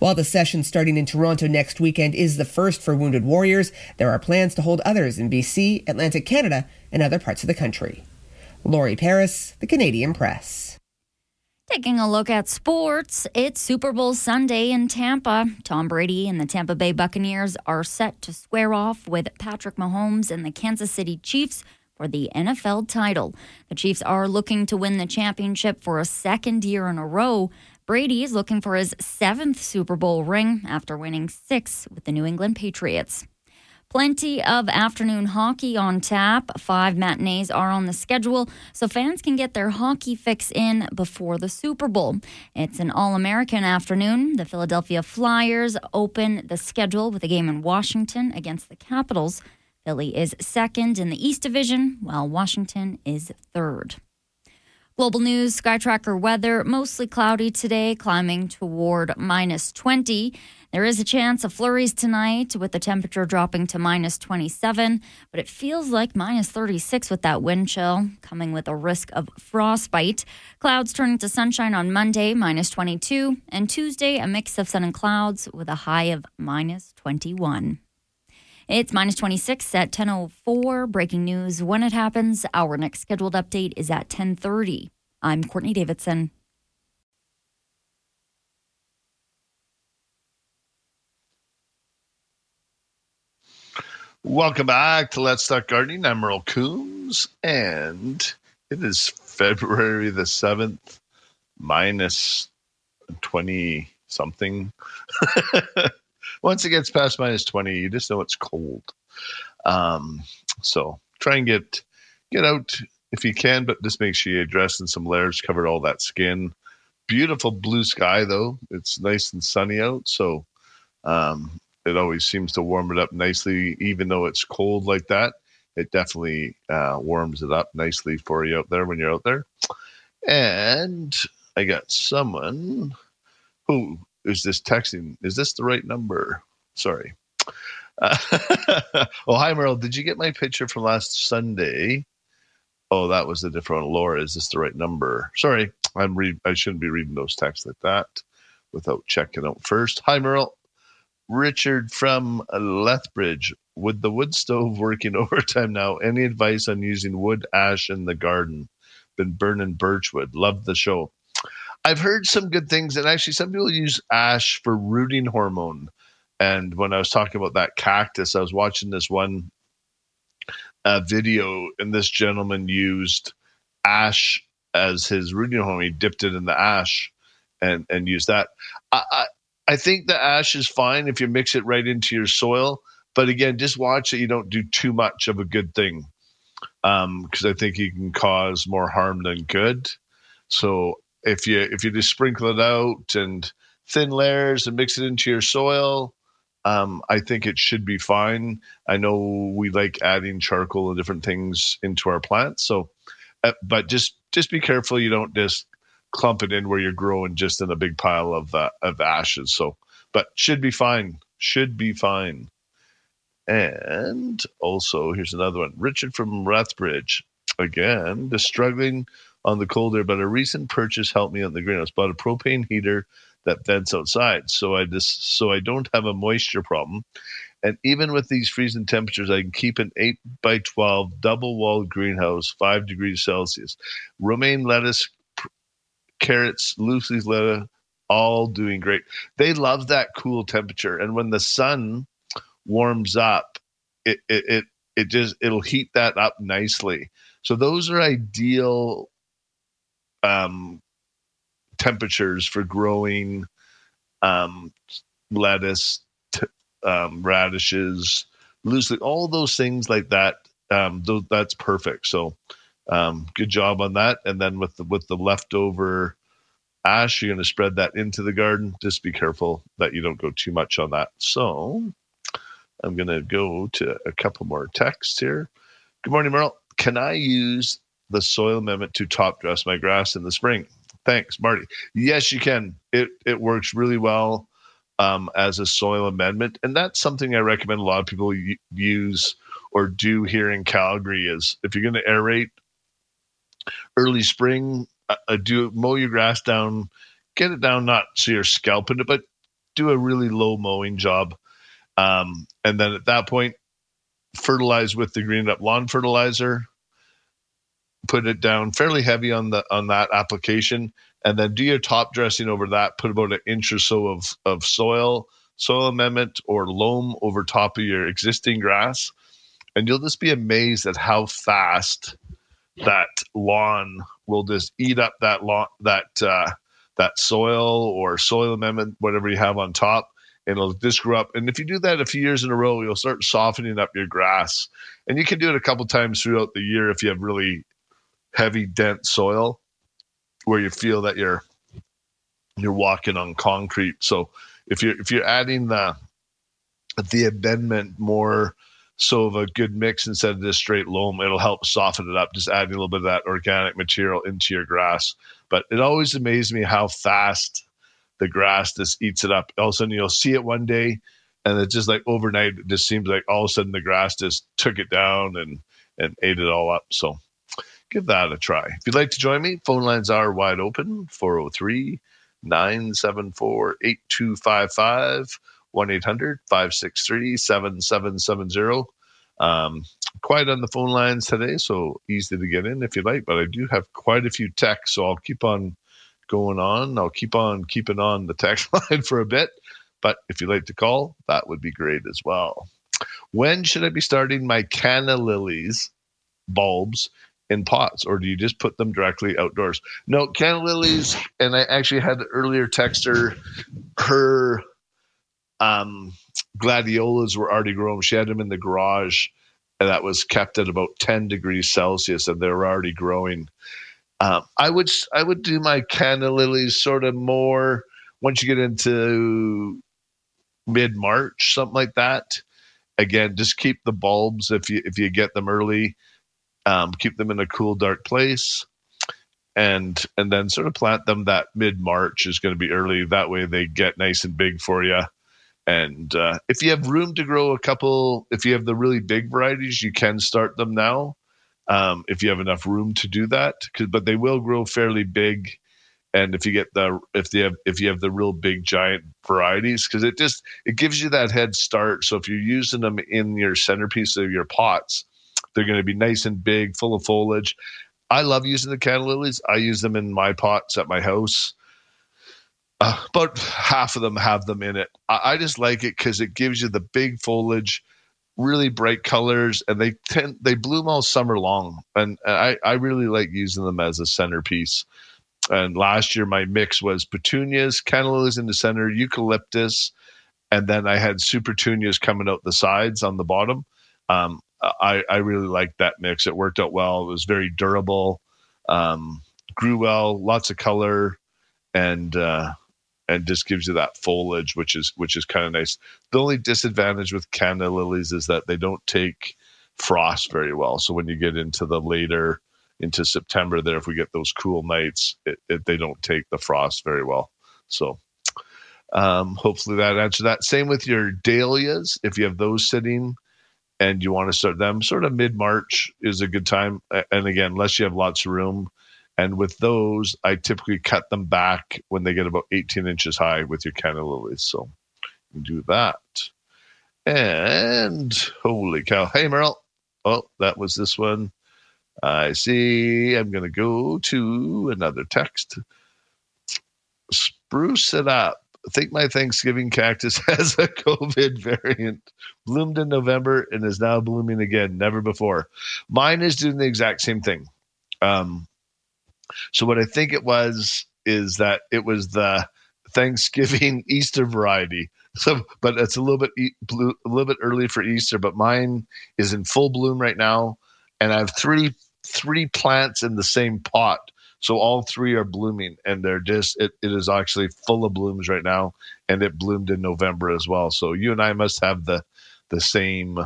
Speaker 11: While the session starting in Toronto next weekend is the first for Wounded Warriors, there are plans to hold others in BC, Atlantic Canada, and other parts of the country. Lori Paris, The Canadian Press.
Speaker 1: Taking a look at sports, it's Super Bowl Sunday in Tampa. Tom Brady and the Tampa Bay Buccaneers are set to square off with Patrick Mahomes and the Kansas City Chiefs for the NFL title. The Chiefs are looking to win the championship for a second year in a row. Brady is looking for his seventh Super Bowl ring after winning six with the New England Patriots. Plenty of afternoon hockey on tap. Five matinees are on the schedule, so fans can get their hockey fix in before the Super Bowl. It's an All American afternoon. The Philadelphia Flyers open the schedule with a game in Washington against the Capitals. Philly is second in the East Division, while Washington is third. Global news, Skytracker weather, mostly cloudy today, climbing toward minus 20. There is a chance of flurries tonight with the temperature dropping to minus 27, but it feels like minus 36 with that wind chill, coming with a risk of frostbite. Clouds turning to sunshine on Monday, minus 22, and Tuesday, a mix of sun and clouds with a high of minus 21. It's minus 26 at 10.04. Breaking news when it happens. Our next scheduled update is at 10.30. I'm Courtney Davidson.
Speaker 7: Welcome back to Let's Talk Gardening. I'm Merle Coombs, and it is February the 7th, minus 20, something. *laughs* Once it gets past minus 20, you just know it's cold. Um, so try and get get out if you can, but just make sure you dress in some layers, cover all that skin. Beautiful blue sky though. It's nice and sunny out, so um, it always seems to warm it up nicely, even though it's cold like that. It definitely uh, warms it up nicely for you out there when you're out there. And I got someone who is this texting? Is this the right number? Sorry. Uh, *laughs* oh, hi, Merle. Did you get my picture from last Sunday? Oh, that was a different one. Laura, is this the right number? Sorry, I'm. I shouldn't be reading those texts like that without checking out first. Hi, Merle. Richard from Lethbridge. With the wood stove working *laughs* overtime now, any advice on using wood ash in the garden? Been burning birchwood. Love the show. I've heard some good things, and actually, some people use ash for rooting hormone. And when I was talking about that cactus, I was watching this one uh, video, and this gentleman used ash as his rooting hormone. He dipped it in the ash and and used that. I, I I think the ash is fine if you mix it right into your soil. But again, just watch that you don't do too much of a good thing, because um, I think you can cause more harm than good. So if you if you just sprinkle it out and thin layers and mix it into your soil, um, I think it should be fine. I know we like adding charcoal and different things into our plants, so uh, but just just be careful you don't just clump it in where you're growing just in a big pile of uh, of ashes. So, but should be fine. Should be fine. And also, here's another one. Richard from Rathbridge. Again, just struggling on the cold air, but a recent purchase helped me on the greenhouse. Bought a propane heater that vents outside, so I just so I don't have a moisture problem. And even with these freezing temperatures, I can keep an 8 by 12 double walled greenhouse, 5 degrees Celsius. Romaine lettuce, carrots, Lucy's lettuce, all doing great. They love that cool temperature. And when the sun warms up, it, it, it, it just, it'll heat that up nicely. So those are ideal um, temperatures for growing um, lettuce, t- um, radishes, loosely, all those things like that. Um, th- that's perfect. So, um, good job on that. And then with the with the leftover ash, you're going to spread that into the garden. Just be careful that you don't go too much on that. So, I'm going to go to a couple more texts here. Good morning, Merle. Can I use the soil amendment to top dress my grass in the spring? Thanks, Marty. Yes, you can. It it works really well um, as a soil amendment, and that's something I recommend a lot of people use or do here in Calgary. Is if you're going to aerate early spring, uh, uh, do mow your grass down, get it down not so you're scalping it, but do a really low mowing job, um, and then at that point, fertilize with the green up lawn fertilizer. Put it down fairly heavy on the on that application, and then do your top dressing over that. Put about an inch or so of of soil, soil amendment, or loam over top of your existing grass, and you'll just be amazed at how fast that lawn will just eat up that lawn that uh, that soil or soil amendment, whatever you have on top, and it'll just grow up. And if you do that a few years in a row, you'll start softening up your grass. And you can do it a couple times throughout the year if you have really heavy, dense soil where you feel that you're you're walking on concrete. So if you're if you're adding the the amendment more so of a good mix instead of this straight loam. It'll help soften it up, just adding a little bit of that organic material into your grass. But it always amazes me how fast the grass just eats it up. All of a sudden, you'll see it one day, and it's just like overnight. It just seems like all of a sudden the grass just took it down and and ate it all up. So give that a try. If you'd like to join me, phone lines are wide open 403 974 8255. 1 800 563 7770. Um, quiet on the phone lines today, so easy to get in if you like. But I do have quite a few texts, so I'll keep on going on. I'll keep on keeping on the text *laughs* line for a bit. But if you'd like to call, that would be great as well. When should I be starting my canna lilies bulbs in pots, or do you just put them directly outdoors? No, canna lilies, and I actually had the earlier texter her um, gladiolas were already grown. She had them in the garage, and that was kept at about 10 degrees Celsius, and they were already growing. Um, I would I would do my canna lilies sort of more once you get into mid March, something like that. Again, just keep the bulbs if you if you get them early. Um, keep them in a cool, dark place, and and then sort of plant them that mid March is going to be early. That way they get nice and big for you. And uh, if you have room to grow a couple, if you have the really big varieties, you can start them now. Um, if you have enough room to do that, but they will grow fairly big. And if you get the if they have if you have the real big giant varieties, because it just it gives you that head start. So if you're using them in your centerpiece of your pots, they're going to be nice and big, full of foliage. I love using the canna lilies. I use them in my pots at my house. Uh, about half of them have them in it. I, I just like it because it gives you the big foliage, really bright colors, and they tend they bloom all summer long. And I I really like using them as a centerpiece. And last year my mix was petunias, canna lilies in the center, eucalyptus, and then I had Supertunias coming out the sides on the bottom. Um, I I really liked that mix. It worked out well. It was very durable, um, grew well, lots of color, and uh, and just gives you that foliage, which is which is kind of nice. The only disadvantage with canna lilies is that they don't take frost very well. So when you get into the later into September, there if we get those cool nights, it, it, they don't take the frost very well. So um, hopefully that answers that. Same with your dahlias. If you have those sitting and you want to start them, sort of mid March is a good time. And again, unless you have lots of room, and with those, I typically cut them back when they get about 18 inches high with your canna lilies. So you can do that. And holy cow. Hey, Merle. Oh, that was this one. I see. I'm going to go to another text. Spruce it up. I think my Thanksgiving cactus *laughs* has a COVID variant. Bloomed in November and is now blooming again. Never before. Mine is doing the exact same thing. Um, so what I think it was is that it was the Thanksgiving *laughs* Easter variety. So, but it's a little bit a little bit early for Easter. But mine is in full bloom right now, and I have three three plants in the same pot. So all three are blooming, and they're just it, it is actually full of blooms right now, and it bloomed in November as well. So you and I must have the the same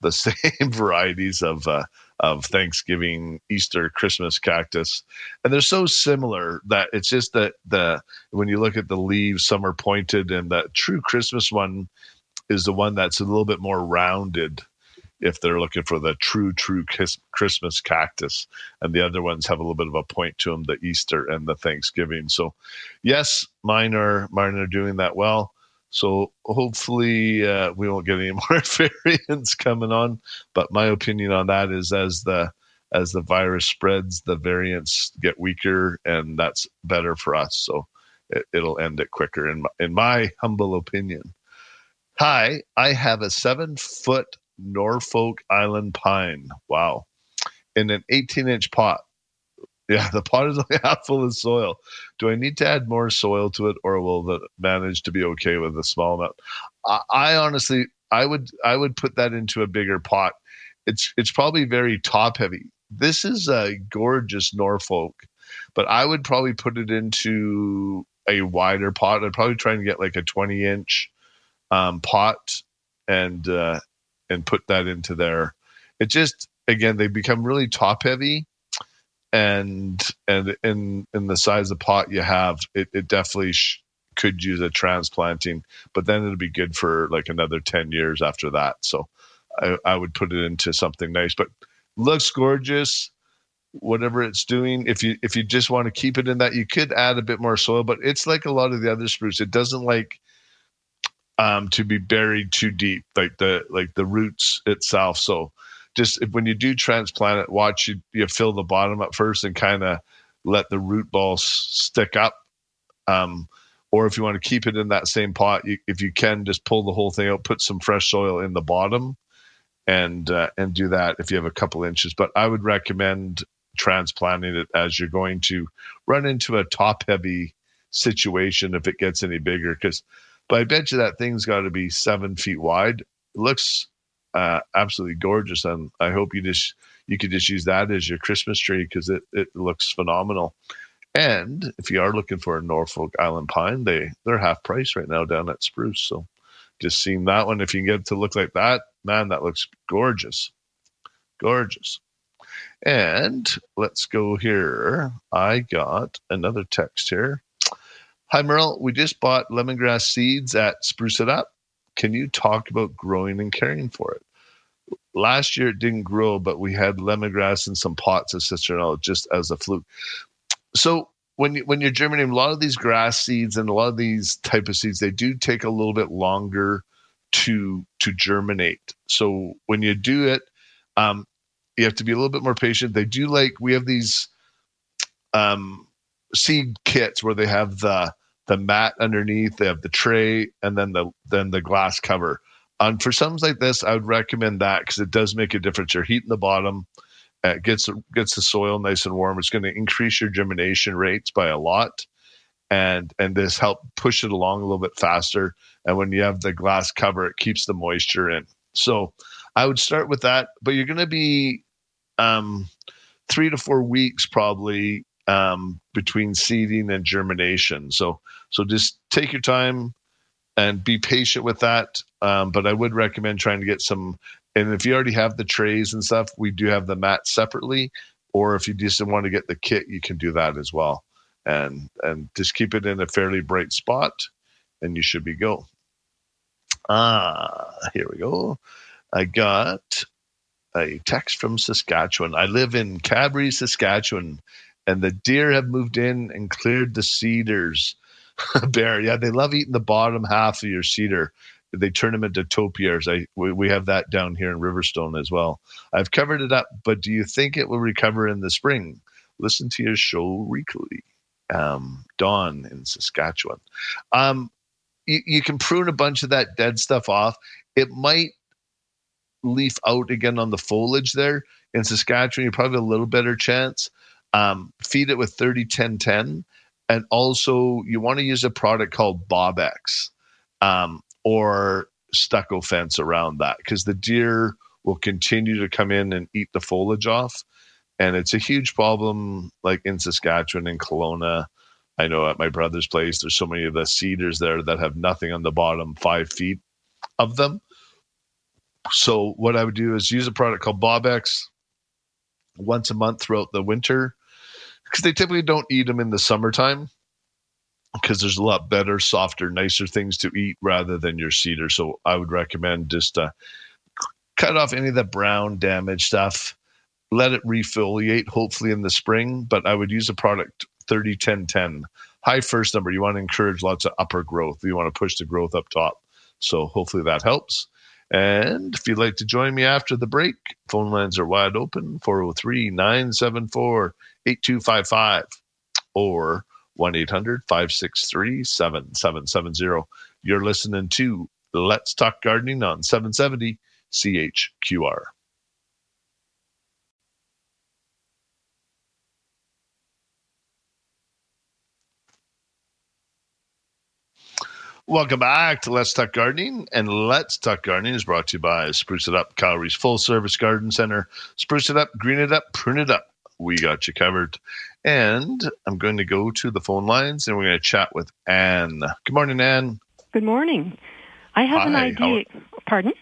Speaker 7: the *laughs* same varieties of uh, of Thanksgiving, Easter, Christmas cactus, and they're so similar that it's just that the when you look at the leaves, some are pointed, and that true Christmas one is the one that's a little bit more rounded. If they're looking for the true, true Christmas cactus, and the other ones have a little bit of a point to them, the Easter and the Thanksgiving. So, yes, mine are mine are doing that well. So hopefully uh, we won't get any *laughs* more variants coming on. But my opinion on that is as the as the virus spreads, the variants get weaker, and that's better for us. So it, will end it quicker, in my, in my humble opinion. Hi, I have a seven foot Norfolk Island pine. Wow. In an 18 inch pot. Yeah, the pot is *laughs* only half full of soil. Do I need to add more soil to it, or will it manage to be okay with a small amount? I, I honestly, I would, I would put that into a bigger pot. It's, it's probably very top heavy. This is a gorgeous Norfolk, but I would probably put it into a wider pot. I'd probably try and get like a 20 inch um, pot and uh, and put that into there. It just again they become really top heavy and and in in the size of pot you have, it, it definitely sh- could use a transplanting, but then it'd be good for like another ten years after that. So I, I would put it into something nice, but looks gorgeous. Whatever it's doing, if you if you just want to keep it in that, you could add a bit more soil. But it's like a lot of the other spruce; it doesn't like um, to be buried too deep, like the like the roots itself. So just when you do transplant it, watch you, you fill the bottom up first and kind of let the root balls stick up. Um, or if you want to keep it in that same pot, you, if you can, just pull the whole thing out, put some fresh soil in the bottom, and uh, and do that if you have a couple inches. But I would recommend transplanting it as you're going to run into a top heavy situation if it gets any bigger. Because, but I bet you that thing's got to be seven feet wide. It looks uh, absolutely gorgeous, and I hope you just you could just use that as your Christmas tree because it it looks phenomenal. And if you are looking for a Norfolk Island pine, they they're half price right now down at Spruce. So just seeing that one, if you can get it to look like that, man, that looks gorgeous, gorgeous. And let's go here. I got another text here. Hi Merle, we just bought lemongrass seeds at Spruce It Up. Can you talk about growing and caring for it? Last year it didn't grow, but we had lemongrass in some pots of citronella just as a fluke. So when you, when you're germinating, a lot of these grass seeds and a lot of these type of seeds, they do take a little bit longer to to germinate. So when you do it, um, you have to be a little bit more patient. They do like we have these um, seed kits where they have the the mat underneath, they have the tray, and then the then the glass cover. And for something like this, I would recommend that because it does make a difference. You're heating the bottom, uh, gets gets the soil nice and warm. It's going to increase your germination rates by a lot, and and this help push it along a little bit faster. And when you have the glass cover, it keeps the moisture in. So I would start with that, but you're going to be um, three to four weeks probably um, between seeding and germination. So so just take your time and be patient with that. Um, but I would recommend trying to get some. And if you already have the trays and stuff, we do have the mat separately. Or if you just want to get the kit, you can do that as well. And and just keep it in a fairly bright spot, and you should be go. Ah, here we go. I got a text from Saskatchewan. I live in Cabri, Saskatchewan, and the deer have moved in and cleared the cedars. *laughs* Bear, yeah, they love eating the bottom half of your cedar. They turn them into topiaries. I we, we have that down here in Riverstone as well. I've covered it up, but do you think it will recover in the spring? Listen to your show weekly. Um, Dawn in Saskatchewan. Um, you, you can prune a bunch of that dead stuff off. It might leaf out again on the foliage there. In Saskatchewan, you probably a little better chance. Um, feed it with 30 10 10. And also, you want to use a product called Bobbex um, or stucco fence around that because the deer will continue to come in and eat the foliage off. And it's a huge problem, like in Saskatchewan and Kelowna. I know at my brother's place, there's so many of the cedars there that have nothing on the bottom five feet of them. So what I would do is use a product called Bobbex once a month throughout the winter because they typically don't eat them in the summertime because there's a lot better, softer, nicer things to eat rather than your cedar. So I would recommend just uh, cut off any of the brown damage stuff, let it refoliate hopefully in the spring. But I would use a product 30 10 10. High first number. You want to encourage lots of upper growth. You want to push the growth up top. So hopefully that helps. And if you'd like to join me after the break, phone lines are wide open 403 974 8255 or 1 800 563 7770. You're listening to Let's Talk Gardening on 770 CHQR. Welcome back to Let's Talk Gardening. And Let's Talk Gardening is brought to you by Spruce It Up, Calgary's full service garden center. Spruce it up, green it up, prune it up. We got you covered. And I'm going to go to the phone lines and we're going to chat with Anne. Good morning, Anne.
Speaker 12: Good morning. I have
Speaker 7: Hi,
Speaker 12: an idea. Pardon?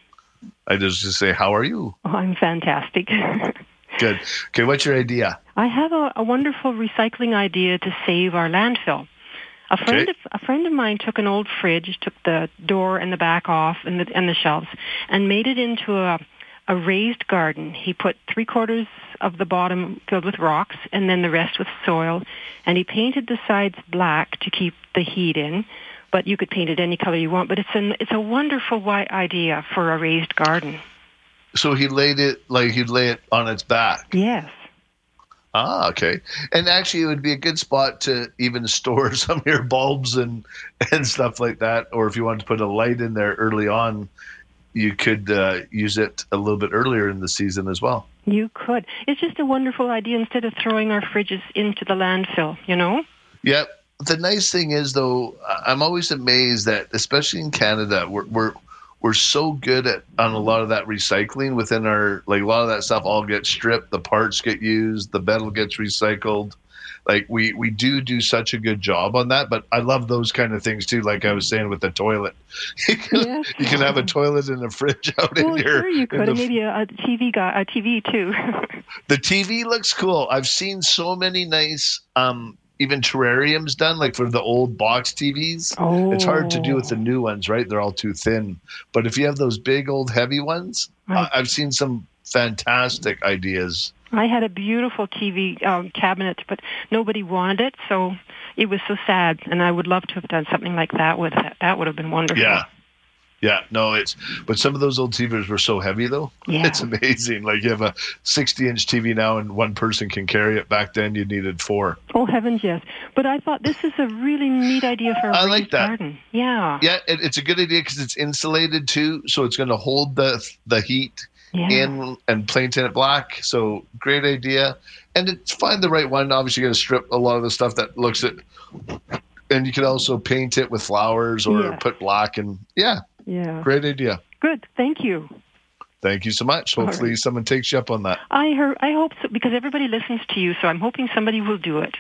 Speaker 7: I just to say, how are you?
Speaker 12: Oh, I'm fantastic. *laughs*
Speaker 7: Good. Okay, what's your idea?
Speaker 12: I have a, a wonderful recycling idea to save our landfill. A friend,
Speaker 7: Okay.
Speaker 12: of, a friend of mine took an old fridge, took the door and the back off and the, and the shelves, and made it into a, a raised garden. He put three quarters of the bottom filled with rocks and then the rest with soil, and he painted the sides black to keep the heat in. But you could paint it any color you want. But it's an it's a wonderful wi- idea for a raised garden.
Speaker 7: So he laid it like he'd lay it on its back.
Speaker 12: Yes.
Speaker 7: Ah, okay. And actually, it would be a good spot to even *laughs* store some of your bulbs and and stuff like that. Or if you wanted to put a light in there early on, you could uh, use it a little bit earlier in the season as well.
Speaker 12: You could. It's just a wonderful idea instead of throwing our fridges into the landfill, you know?
Speaker 7: Yep. the nice thing is though, I'm always amazed that, especially in Canada, we're we're we're so good at on a lot of that recycling within our like a lot of that stuff all gets stripped, the parts get used, the metal gets recycled. Like we we do do such a good job on that, but I love those kind of things too. Like I was saying with the toilet, *laughs* you can,
Speaker 12: Yeah.
Speaker 7: you can have a toilet in a fridge *laughs* out
Speaker 12: well,
Speaker 7: in your.
Speaker 12: sure you could,
Speaker 7: the
Speaker 12: and maybe a, a TV guy, a TV too. *laughs*
Speaker 7: The TV looks cool. I've seen so many nice, um, even terrariums done, like for the old box TVs. Oh. It's hard to do with the new ones, right? They're all too thin. But if you have those big old heavy ones. I- I've seen some fantastic ideas.
Speaker 12: I had a beautiful TV um, cabinet, but nobody wanted it, so it was so sad. And I would love to have done something like that with it. That would have been wonderful.
Speaker 7: Yeah. Yeah, no, it's but some of those old TVs were so heavy though. *laughs*
Speaker 12: Yeah.
Speaker 7: It's amazing. Like you have a 60 inch TV now and one person can carry it. Back then you needed four.
Speaker 12: Oh heavens, yes! But I thought this is a really neat idea for a
Speaker 7: I like that.
Speaker 12: garden. Yeah.
Speaker 7: Yeah, it, it's a good idea because it's insulated too, so it's going to hold the the heat
Speaker 12: Yeah.
Speaker 7: in and paint it black. So great idea, and it's find the right one. Obviously, you got to strip a lot of the stuff that looks it, and you could also paint it with flowers or
Speaker 12: Yeah.
Speaker 7: put black and yeah,
Speaker 12: Yeah.
Speaker 7: great idea.
Speaker 12: Good. Thank you.
Speaker 7: Thank you so much. Hopefully,
Speaker 12: right.
Speaker 7: someone takes you up on that.
Speaker 12: I heard. I hope so because everybody listens to you, so I'm hoping somebody will do it.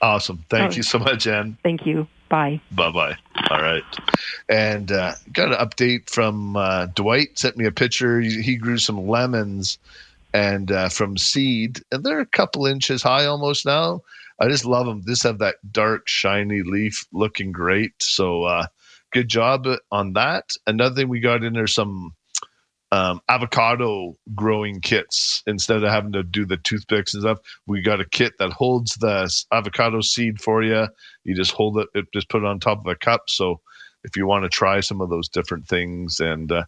Speaker 7: Awesome. Thank
Speaker 12: Oh.
Speaker 7: you so much, Anne.
Speaker 12: Thank you. Bye.
Speaker 7: Bye bye. All right. And uh, got an update from uh, Dwight. Sent me a picture. He, he grew some lemons and uh, from seed, and they're a couple inches high almost now. I just love them. Just have that dark, shiny leaf, looking great. So uh, good job on that. Another thing we got in there some um, avocado growing kits instead of having to do the toothpicks and stuff. We got a kit that holds the avocado seed for you. You just hold it, it just put it on top of a cup. So if you want to try some of those different things, and uh,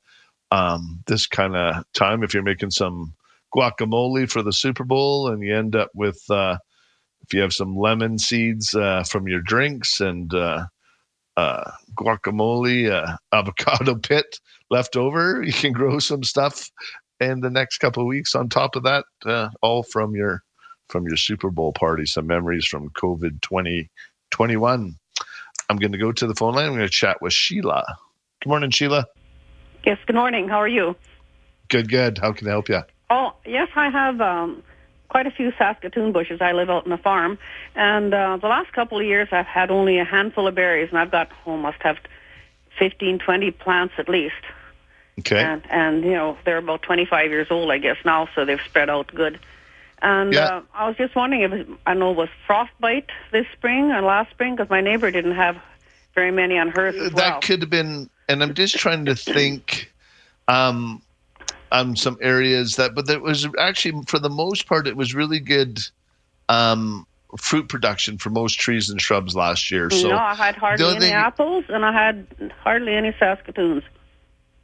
Speaker 7: um, this kind of time, if you're making some guacamole for the Super Bowl, and you end up with uh, if you have some lemon seeds uh, from your drinks and uh, guacamole, uh, *laughs* avocado pit left over. You can grow some stuff in the next couple of weeks on top of that, uh, all from your from your Super Bowl party. Some memories from COVID twenty twenty one. I'm going to go to the phone line. I'm going to chat with Sheila. Good morning, Sheila.
Speaker 13: Yes, good morning. How are you?
Speaker 7: Good, good. How can I help you?
Speaker 13: Oh, yes, I have um, quite a few Saskatoon bushes. I live out in a farm, and uh, the last couple of years I've had only a handful of berries, and I've got, oh, must have 15, 20 plants at least.
Speaker 7: Okay.
Speaker 13: And, and you know, they're about 25 years old, I guess, now, so they've spread out good. And
Speaker 7: Yeah.
Speaker 13: uh, I was just wondering if, it- I know, it was frostbite this spring or last spring, because my neighbor didn't have very many on hers as
Speaker 7: that
Speaker 13: well.
Speaker 7: could have been and i'm just trying to think um on some areas that but that was actually for the most part it was really good um fruit production for most trees and shrubs last year so
Speaker 13: no, I had hardly any
Speaker 7: thing-
Speaker 13: apples, and I had hardly any Saskatoons.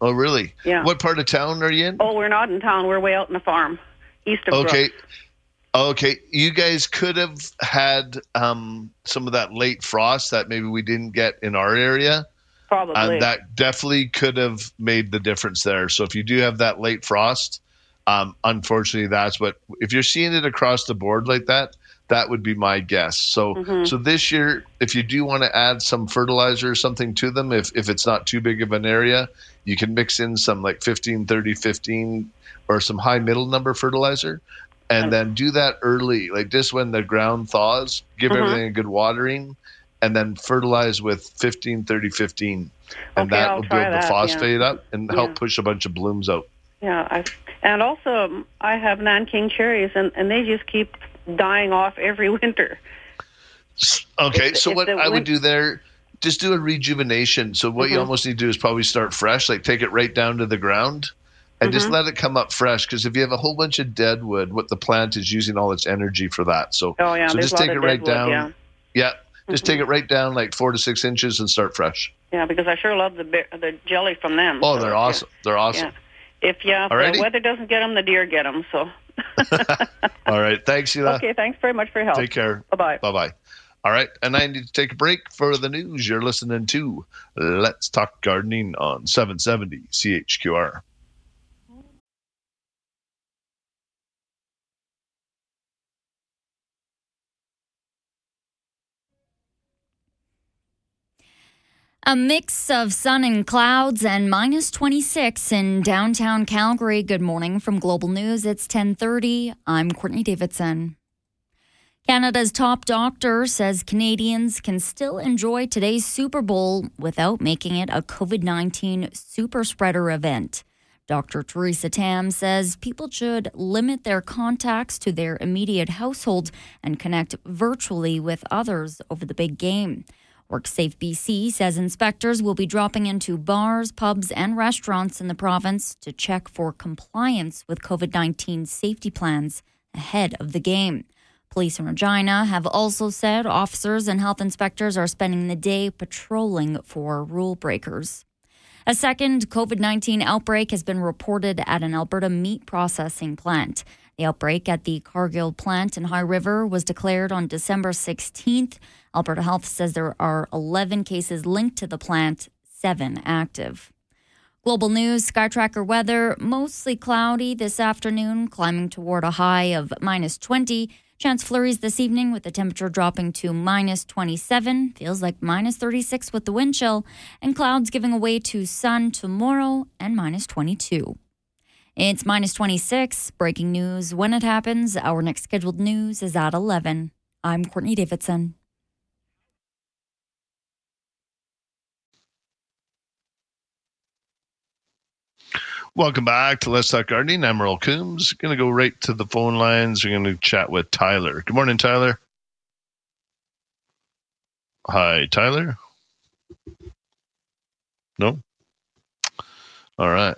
Speaker 7: oh really
Speaker 13: Yeah.
Speaker 7: what part of town are you in
Speaker 13: Oh, we're not in town. We're way out in the farm, east of
Speaker 7: okay
Speaker 13: Brooks.
Speaker 7: okay you guys could have had um some of that late frost that maybe we didn't get in our area
Speaker 13: Probably.
Speaker 7: and that definitely could have made the difference there. So if you do have that late frost, um, unfortunately, that's what. If you're seeing it across the board like that, that would be my guess. So
Speaker 13: Mhm.
Speaker 7: so this year, if you do want to add some fertilizer or something to them, if if it's not too big of an area, you can mix in some like 15, 30, 15 or some high middle number fertilizer. And then do that early, like just when the ground thaws, give
Speaker 13: Mhm.
Speaker 7: everything a good watering, and then fertilize with 15 30 15 and
Speaker 13: Okay,
Speaker 7: that
Speaker 13: I'll
Speaker 7: will build
Speaker 13: try
Speaker 7: the
Speaker 13: that, yeah.
Speaker 7: phosphate up and help
Speaker 13: Yeah.
Speaker 7: push a bunch of blooms out
Speaker 13: Yeah, I, and also um, I have Nanking cherries, and, and they just keep dying off every *laughs* winter.
Speaker 7: okay
Speaker 13: If-
Speaker 7: so
Speaker 13: if
Speaker 7: what i would do there just do a rejuvenation so what you
Speaker 13: Mhm.
Speaker 7: almost need to do is probably start fresh like take it right down to the ground and just
Speaker 13: Mhm.
Speaker 7: let it come up fresh because if you have a whole bunch of dead wood what the plant is using all its energy for that so
Speaker 13: Oh yeah,
Speaker 7: so
Speaker 13: there's
Speaker 7: just take it right down
Speaker 13: Yeah.
Speaker 7: yeah just take it right down like four to six inches and start fresh
Speaker 13: Yeah, because I sure love the the jelly from them.
Speaker 7: oh
Speaker 13: So,
Speaker 7: they're
Speaker 13: yeah.
Speaker 7: awesome they're awesome
Speaker 13: Yeah. If yeah, if the weather doesn't get them, the deer get them. So *laughs* *laughs*
Speaker 7: all right thanks Sheila.
Speaker 13: okay, thanks very much for your help.
Speaker 7: Take care.
Speaker 13: Bye bye.
Speaker 7: Bye bye. All right. And I need to take a break for the news. You're listening to Let's Talk Gardening on 770 CHQR.
Speaker 1: A mix of sun and clouds and minus 26 in downtown Calgary. Good morning from Global News. It's 10:30. I'm Courtney Davidson. Canada's top doctor says Canadians can still enjoy today's Super Bowl without making it a COVID-19 super spreader event. Dr. Theresa Tam says people should limit their contacts to their immediate household and connect virtually with others over the big game. WorkSafe BC says inspectors will be dropping into bars, pubs, and restaurants in the province to check for compliance with COVID 19 safety plans ahead of the game. Police in Regina have also said officers and health inspectors are spending the day patrolling for rule breakers. A second COVID 19 outbreak has been reported at an Alberta meat processing plant. The outbreak at the Cargill plant in High River was declared on December 16th. Alberta Health says there are 11 cases linked to the plant, seven active. Global news, Skytracker weather, mostly cloudy this afternoon, climbing toward a high of minus 20. Chance flurries this evening with the temperature dropping to minus 27. Feels like minus 36 with the wind chill. And clouds giving away to sun tomorrow and minus 22. It's minus 26. Breaking news when it happens. Our next scheduled news is at 11. I'm Courtney Davidson.
Speaker 7: Welcome back to Let's Talk Gardening. I'm Merle Coombs. Going to go right to the phone lines. We're going to chat with Tyler. Good morning, Tyler. Hi, Tyler. No? All right.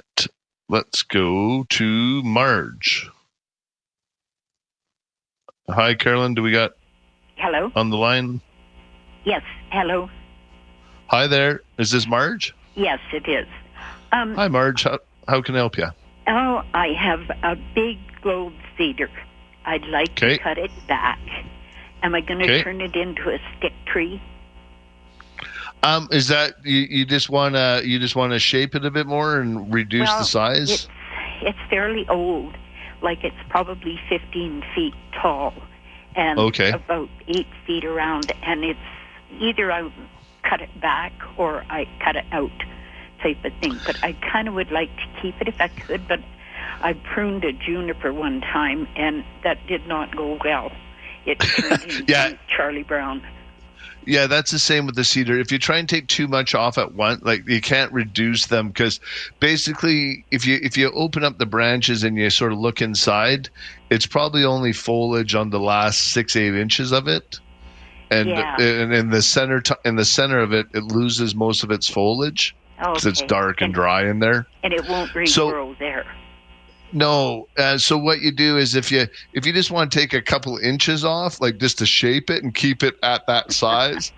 Speaker 7: Let's go to Marge. Hi, Carolyn. Do we got
Speaker 14: Hello.
Speaker 7: on the line?
Speaker 14: Yes. Hello.
Speaker 7: Hi there. Is this Marge?
Speaker 14: Yes, it is. Um,
Speaker 7: Hi, Marge. How, how can I help you?
Speaker 14: oh, I have a big globe cedar. I'd like
Speaker 7: Okay.
Speaker 14: to cut it back. Am I going to
Speaker 7: Okay.
Speaker 14: turn it into a stick tree?
Speaker 7: Um, is that you, you just want to you just want to shape it a bit more and reduce
Speaker 14: well,
Speaker 7: the size?
Speaker 14: It's, it's fairly old. Like it's probably 15 feet tall and
Speaker 7: Okay.
Speaker 14: about eight feet around. And it's either I cut it back or I cut it out type of thing. But I kind of would like to keep it if I could. But I pruned a juniper one time and that did not go well. It turned *laughs* into
Speaker 7: Yeah.
Speaker 14: Charlie Brown.
Speaker 7: Yeah, that's the same with the cedar. If you try and take too much off at once, like you can't reduce them because basically, if you if you open up the branches and you sort of look inside, it's probably only foliage on the last six eight inches of it, and
Speaker 14: Yeah.
Speaker 7: and in the center t- in the center of it, it loses most of its foliage because it's dark and
Speaker 14: And-
Speaker 7: dry in there.
Speaker 14: And it won't
Speaker 7: So-
Speaker 14: there.
Speaker 7: No. Uh, so what you do is if you if you just want to take a couple inches off, like just to shape it and keep it at that *laughs* size,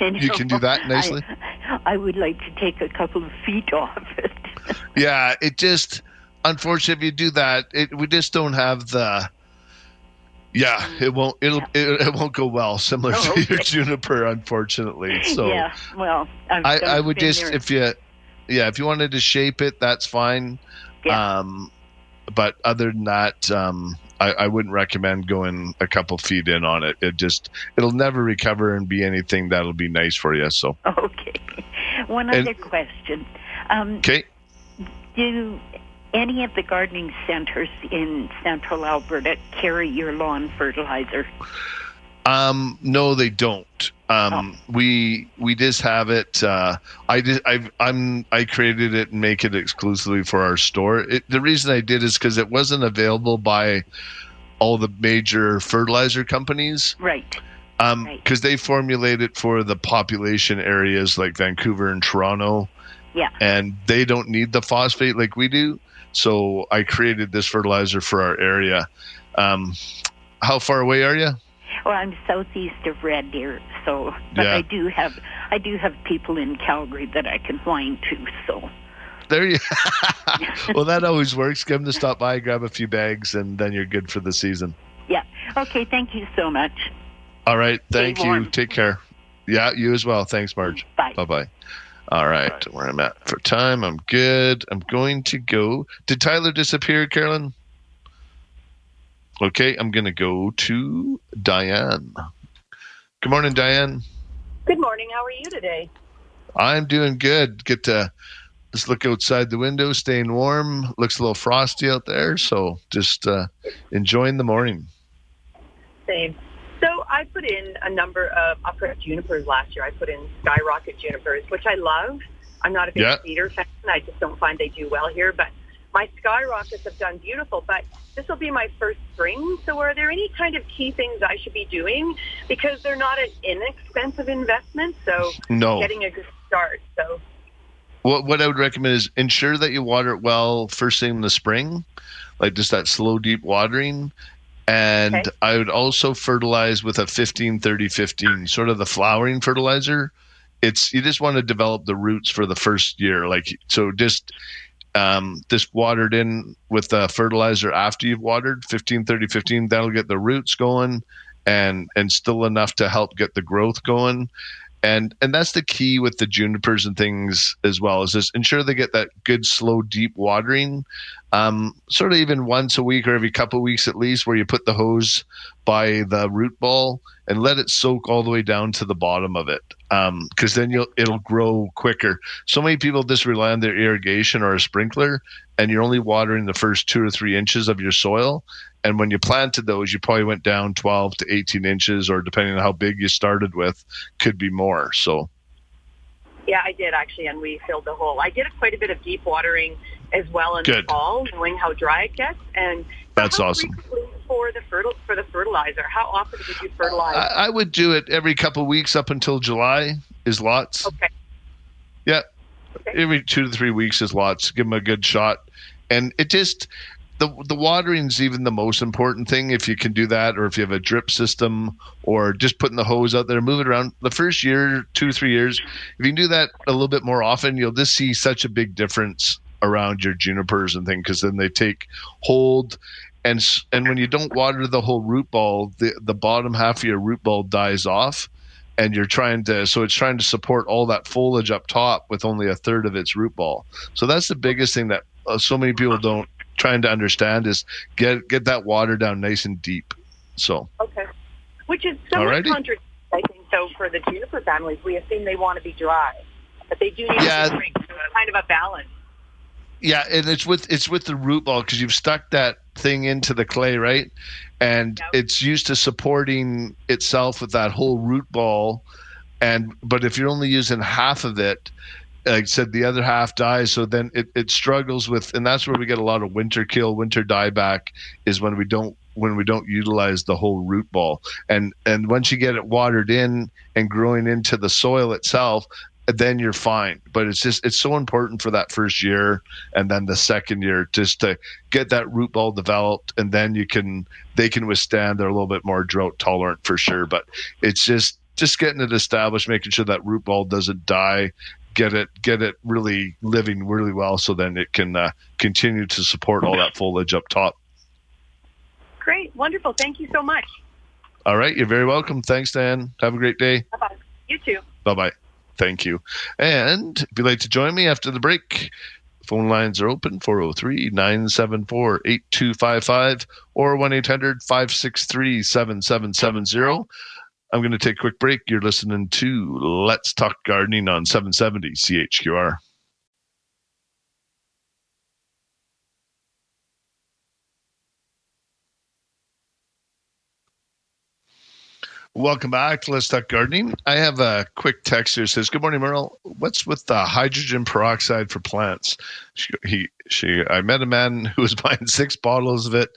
Speaker 14: And
Speaker 7: you can do that nicely.
Speaker 14: I, I would like to take a couple of feet *laughs* off it.
Speaker 7: yeah, it just unfortunately if you do that, it we just don't have the. Yeah, it won't. It'll. It, it won't go well. Similar
Speaker 14: Oh,
Speaker 7: to your juniper, unfortunately. *laughs* So
Speaker 14: yeah, well, I've
Speaker 7: I, would just
Speaker 14: there.
Speaker 7: if you, yeah, if you wanted to shape it, that's fine. Um, but other than that, um, I, I wouldn't recommend going a couple feet in on it. It just it'll never recover and be anything that'll be nice for you. So *laughs*
Speaker 14: Okay. One
Speaker 7: And-
Speaker 14: other question. Um,
Speaker 7: okay,
Speaker 14: do any of the gardening centers in central Alberta carry your lawn fertilizer?
Speaker 7: Um, no, they don't. Um, we we just have it. Uh, I did. I I'm I created it and make it exclusively for our store. It, the reason I did is because it wasn't available by all the major fertilizer companies.
Speaker 14: Right.
Speaker 7: Um, because they formulate it for the population areas like Vancouver and Toronto,
Speaker 14: Yeah.
Speaker 7: and they don't need the phosphate like we do. So I created this fertilizer for our area. Um, how far away are you?
Speaker 14: Well, I'm southeast of Red Deer, so but
Speaker 7: Yeah.
Speaker 14: I do have I do have people in Calgary that I can whine to. So
Speaker 7: There you. *laughs* *laughs* well, that always works. Get them to stop by, grab a few bags, and then you're good for the season.
Speaker 14: yeah. Okay. Thank you so much.
Speaker 7: All right. Thank you. Take care. Yeah, you as well. Thanks, Marge.
Speaker 14: Bye.
Speaker 7: Bye bye. All right. Where I'm at for time, I'm good. I'm going to go. Did Tyler disappear, Carolyn? Okay, I'm going to go to Diane. Good morning, Diane.
Speaker 15: Good morning. How are you today?
Speaker 7: I'm doing good. Get to just look outside the window, staying warm. Looks a little frosty out there, so just uh, enjoying the morning.
Speaker 15: Same. I put in a number of upright junipers last year. I put in skyrocket junipers, which I love. I'm not a big
Speaker 7: Yeah.
Speaker 15: cedar fan. I just don't find they do well here. But my skyrockets have done beautiful. But this will be my first spring. So are there any kind of key things I should be doing? Because they're not an inexpensive investment. So
Speaker 7: No.
Speaker 15: getting a good start. So
Speaker 7: What what I would recommend is ensure that you water it well first thing in the spring, like just that slow deep watering. And
Speaker 15: Okay.
Speaker 7: I would also fertilize with a 15 30 15, sort of the flowering fertilizer. It's you just want to develop the roots for the first year. Like so just um, just watered in with the fertilizer after you've watered 15 30 15 that'll get the roots going and and still enough to help get the growth going and and that's the key with the junipers and things as well is just ensure they get that good slow deep watering um, sort of even once a week or every couple of weeks at least where you put the hose by the root ball and let it soak all the way down to the bottom of it because then you'll it'll grow quicker. So many people just rely on their irrigation or a sprinkler and you're only watering the first two or three inches of your soil and when you planted those you probably went down 12 to 18 inches or depending on how big you started with could be more so
Speaker 15: yeah, I did actually, and we filled the hole. I did quite a bit of deep watering as well in
Speaker 7: Good.
Speaker 15: the fall, knowing how dry it gets. And
Speaker 7: That's awesome.
Speaker 15: For the for the fertilizer, how often would you fertilize?
Speaker 7: I, I would do it every couple of weeks up until July is lots.
Speaker 15: Okay.
Speaker 7: Yeah. Every two to three weeks is lots. Give them a good shot. And it just the the watering is even the most important thing if you can do that or if you have a drip system or just putting the hose out there, move it around. The first year, two three years, if you can do that a little bit more often, you'll just see such a big difference around your junipers and things because then they take hold and and when you don't water the whole root ball, the the bottom half of your root ball dies off, and you're trying to so it's trying to support all that foliage up top with only a third of its root ball. So that's the biggest thing that uh, so many people don't trying to understand is get get that water down nice and deep. So
Speaker 15: Okay. Which is somewhat
Speaker 7: Alrighty.
Speaker 15: contradictory, I think. So for the juniper families, we assume they want to be dry, but they do need
Speaker 7: Yeah.
Speaker 15: to drink. So it's kind of a balance.
Speaker 7: yeah, and it's with it's with the root ball because you've stuck that thing into the clay, right? And it's used to supporting itself with that whole root ball. And but if you're only using half of it, like I said, the other half dies. So then it, it struggles with, and that's where we get a lot of winter kill, winter dieback is when we don't when we don't utilize the whole root ball. And and once you get it watered in and growing into the soil itself, then you're fine. But it's just it's so important for that first year and then the second year just to get that root ball developed and then you can they can withstand they're a little bit more drought tolerant for sure. But it's just just getting it established, making sure that root ball doesn't die, get it get it really living really well so then it can uh, continue to support all that foliage up top.
Speaker 15: Great, wonderful. Thank you so much.
Speaker 7: All right, you're very welcome. Thanks, Dan. Have a great day.
Speaker 15: Bye bye. You too.
Speaker 7: Bye bye. Thank you. And if you'd like to join me after the break, phone lines are open 403 974 8255 or 1 800 563 7770. I'm going to take a quick break. You're listening to Let's Talk Gardening on 770 CHQR. Welcome back to Let's Talk Gardening. I have a quick text here. Says, "Good morning, Merle. What's with the hydrogen peroxide for plants?" She, he, she. I met a man who was *laughs* buying six bottles of it,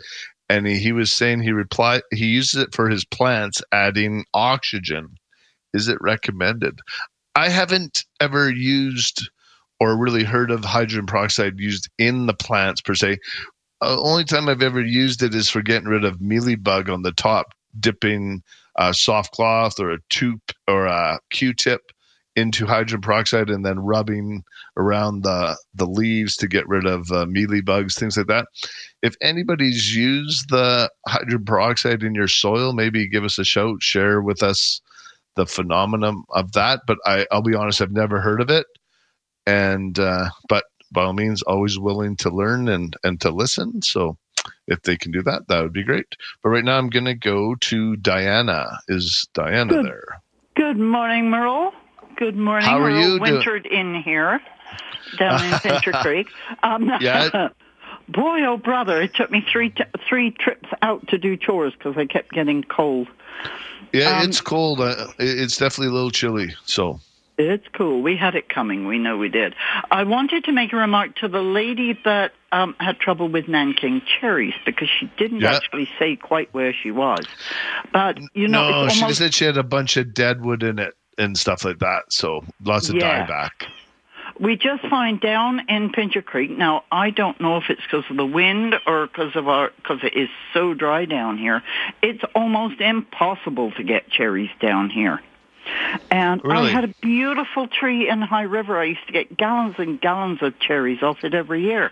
Speaker 7: and he, he was saying he replied he uses it for his plants, adding oxygen. Is it recommended? I haven't ever used or really heard of hydrogen peroxide used in the plants per se. Uh, only time I've ever used it is for getting rid of mealybug on the top, dipping a soft cloth or a tube or a Q-tip into hydrogen peroxide and then rubbing around the the leaves to get rid of uh, mealybugs, things like that. If anybody's used the hydrogen peroxide in your soil, maybe give us a shout, share with us the phenomenon of that. But I, I'll be honest, I've never heard of it, and uh, but by all means, always willing to learn and and to listen. So if they can do that, that would be great. But right now, I'm going to go to Diana. Is Diana
Speaker 16: Good.
Speaker 7: there?
Speaker 16: Good morning, Merle. Good morning.
Speaker 7: How are you doing?
Speaker 16: wintered in here down in Pincher *laughs* Creek. Um,
Speaker 7: Yeah. *laughs*
Speaker 16: boy, oh brother, it took me three t- three trips out to do chores because I kept getting cold.
Speaker 7: Yeah,
Speaker 16: Um,
Speaker 7: it's cold. Uh, it's definitely a little chilly. So
Speaker 16: It's cool. We had it coming. We know we did. I wanted to make a remark to the lady that um, had trouble with Nanking cherries because she didn't
Speaker 7: Yeah.
Speaker 16: actually say quite where she was. But you know,
Speaker 7: no,
Speaker 16: it's
Speaker 7: she said she had a bunch of deadwood in it and stuff like that. So lots of
Speaker 16: Yeah.
Speaker 7: dieback.
Speaker 16: We just find down in Pincher Creek. Now, I don't know if it's because of the wind or because of our because it is so dry down here. It's almost impossible to get cherries down here. And I had a beautiful tree in High River. I used to get gallons and gallons of cherries off it every year.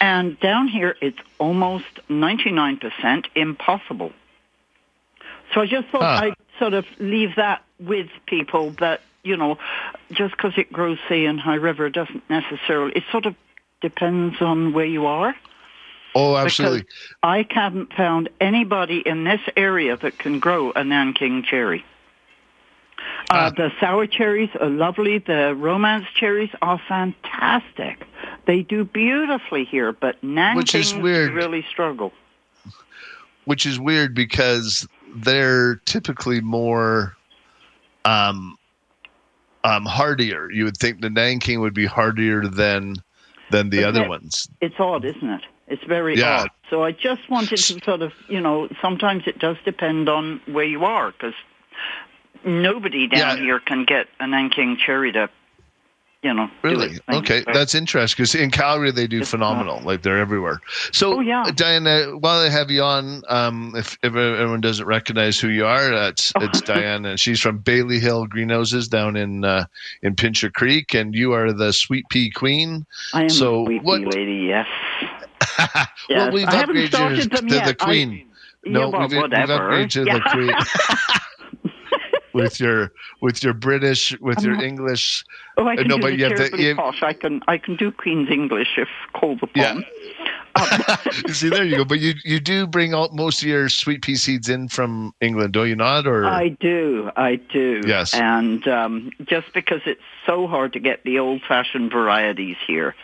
Speaker 16: And down here, it's almost 99% impossible. So I just thought
Speaker 17: Huh.
Speaker 16: I'd sort of leave that with people that, you know, just because it grows, say, in High River doesn't necessarily, it sort of depends on where you are.
Speaker 7: Oh, absolutely.
Speaker 16: Because I haven't found anybody in this area that can grow a Nanking cherry. Uh, the sour cherries are lovely. The romance cherries are fantastic. They do beautifully here, but Nanking
Speaker 7: Which is weird.
Speaker 16: really struggle.
Speaker 7: which is weird because they're typically more um um hardier. You would think the Nanking would be hardier than than the
Speaker 16: Isn't
Speaker 7: other
Speaker 16: it?
Speaker 7: ones.
Speaker 16: It's odd, isn't it? It's very
Speaker 7: Yeah.
Speaker 16: odd. So I just wanted to sort of, you know, sometimes it does depend on where you are because nobody down here can get a Nanking cherry to, you know,
Speaker 7: Really? Okay, that's interesting because in Calgary they do phenomenal. Like they're everywhere. So,
Speaker 16: Oh, yeah.
Speaker 7: Diana, while I have you on, um, if, if everyone doesn't recognize who you are, it's
Speaker 16: Oh.
Speaker 7: it's Diana. And *laughs* she's from Bailey Hill Greenhouses down in uh, in Pincher Creek, and you are the sweet pea queen.
Speaker 16: I am
Speaker 7: so
Speaker 16: sweet
Speaker 7: what?
Speaker 16: pea lady, yes. *laughs*
Speaker 7: Well,
Speaker 16: Yes.
Speaker 7: we've upgraded you to
Speaker 16: them
Speaker 7: the
Speaker 16: yet. I-
Speaker 7: queen. no, we've, we've upgraded you to
Speaker 16: Yeah.
Speaker 7: the *laughs* queen. With your with your British with your English.
Speaker 16: Oh, I
Speaker 7: uh,
Speaker 16: can
Speaker 7: no,
Speaker 16: do
Speaker 7: but
Speaker 16: the
Speaker 7: you have the,
Speaker 16: posh. I can I can do Queen's English if called
Speaker 7: Yeah. *laughs*
Speaker 16: upon.
Speaker 7: See, there you go. But you you do bring all most of your sweet pea seeds in from England, do you not? Or
Speaker 16: I do, I do.
Speaker 7: Yes.
Speaker 16: And um, just because it's so hard to get the old-fashioned varieties here,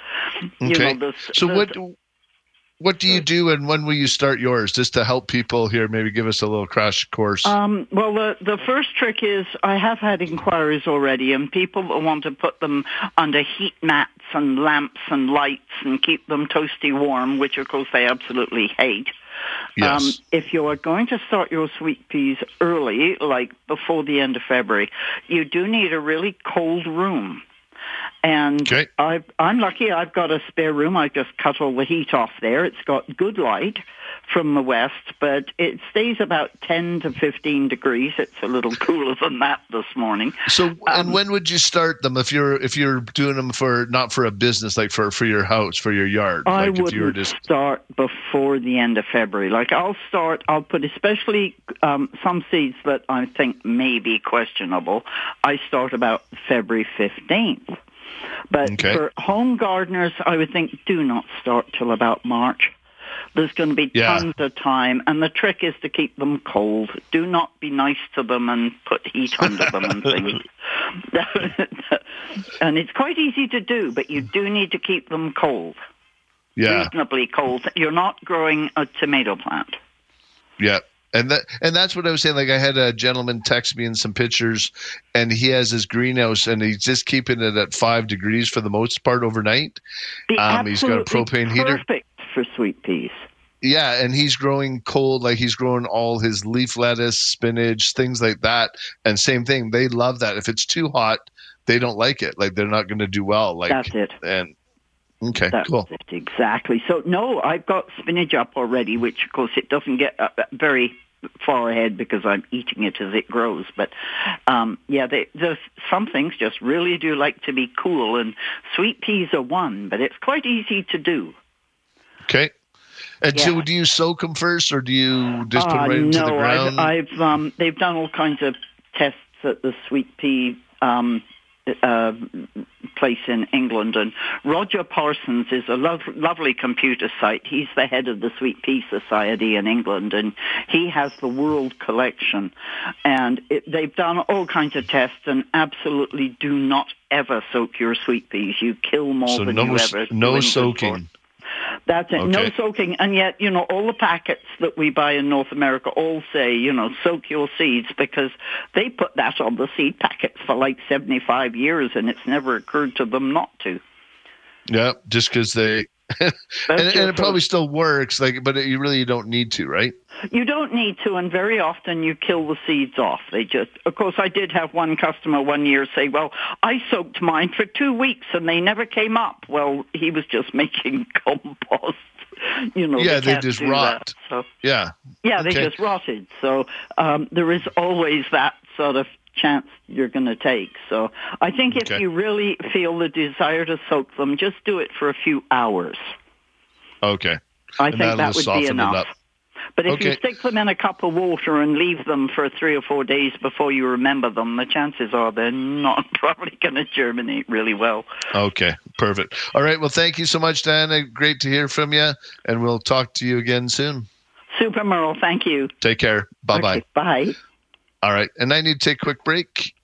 Speaker 16: you
Speaker 7: okay.
Speaker 16: know, the,
Speaker 7: so
Speaker 16: the-
Speaker 7: what what do you do, and when will you start yours? Just to help people here, maybe give us a little crash course.
Speaker 16: Um, well, the, the first trick is I have had inquiries already, and people want to put them under heat mats and lamps and lights and keep them toasty warm, which of course they absolutely hate.
Speaker 7: Yes.
Speaker 16: Um, if you are going to start your sweet peas early, like before the end of February, you do need a really cold room. And I've, I'm lucky I've got a spare room. I just cut all the heat off there. It's got good light from the west, but it stays about 10 to 15 degrees. It's a little *laughs* cooler than that this morning.
Speaker 7: So,
Speaker 16: Um,
Speaker 7: and when would you start them if you're if you're doing them for not for a business, like for for your house, for your yard?
Speaker 16: I
Speaker 7: like
Speaker 16: wouldn't
Speaker 7: just
Speaker 16: start before the end of February. Like I'll start, I'll put especially um, some seeds that I think may be questionable. I start about February 15th. But
Speaker 17: Okay.
Speaker 16: for home gardeners, I would think do not start till about March. There's going to be
Speaker 17: Yeah.
Speaker 16: tons of time, and the trick is to keep them cold. Do not be nice to them and put heat under them and *laughs* things. *laughs* and it's quite easy to do, but you do need to keep them cold
Speaker 7: yeah
Speaker 16: reasonably cold. You're not growing a tomato plant.
Speaker 7: yeah. And that and that's what I was saying. Like I had a gentleman text me in some pictures, and he has his greenhouse, and he's just keeping it at five degrees for the most part overnight.
Speaker 16: Be
Speaker 7: Um, he's got a propane heater.
Speaker 16: For sweet peas.
Speaker 7: Yeah, and he's growing cold, like he's growing all his leaf lettuce, spinach, things like that. And same thing, they love that. If it's too hot, they don't like it. Like they're not going to do well. Like
Speaker 16: That's it.
Speaker 7: And okay,
Speaker 16: That's
Speaker 7: cool.
Speaker 16: it, exactly. So no, I've got spinach up already, which of course it doesn't get uh, very far ahead because I'm eating it as it grows. But um, yeah, they, there's some things just really do like to be cool, and sweet peas are one, but it's quite easy to do.
Speaker 7: Okay. And
Speaker 16: Yeah.
Speaker 7: so, do you soak them first, or do you just put
Speaker 16: Uh,
Speaker 7: them right into the ground?
Speaker 16: I've, I've um, they've done all kinds of tests at the sweet pea um, uh, place in England. And Roger Parsons is a lo- lovely computer site. He's the head of the Sweet Pea Society in England, and he has the world collection. And it, they've done all kinds of tests and absolutely do not ever soak your sweet peas. You kill more
Speaker 7: so
Speaker 16: than
Speaker 7: no,
Speaker 16: you ever.
Speaker 7: no soaking.
Speaker 16: That's it.
Speaker 7: Okay.
Speaker 16: No soaking. And yet, you know, all the packets that we buy in North America all say, you know, soak your seeds because they put that on the seed packets for like 75 years and it's never occurred to them not to.
Speaker 7: Yeah, just because they. *laughs* and, and it probably still works, like, but you really don't need to, right?
Speaker 16: You don't need to, and very often you kill the seeds off. They just, of course, I did have one customer one year say, well, I soaked mine for two weeks and they never came up. Well, he was just *laughs* making compost. You know,
Speaker 7: yeah, they
Speaker 16: can't
Speaker 7: just rot.
Speaker 16: that, so.
Speaker 7: Yeah.
Speaker 16: Yeah, they just rotted. So um, there is always that sort of chance you're going to take. So I think if
Speaker 7: Okay.
Speaker 16: you really feel the desire to soak them, just do it for a few hours.
Speaker 7: Okay.
Speaker 16: I
Speaker 7: And
Speaker 16: think that would be enough. But if you stick them in a cup of water and leave them for three or four days before you remember them, the chances are they're not *laughs* probably going to germinate really well.
Speaker 7: Okay, perfect. All right. Well, thank you so much, Diana. Great to hear from you, and we'll talk to you again soon.
Speaker 16: Super, Merle. Thank you.
Speaker 7: Take care. Bye bye.
Speaker 16: Okay, bye.
Speaker 7: All right. And I need to take a quick break.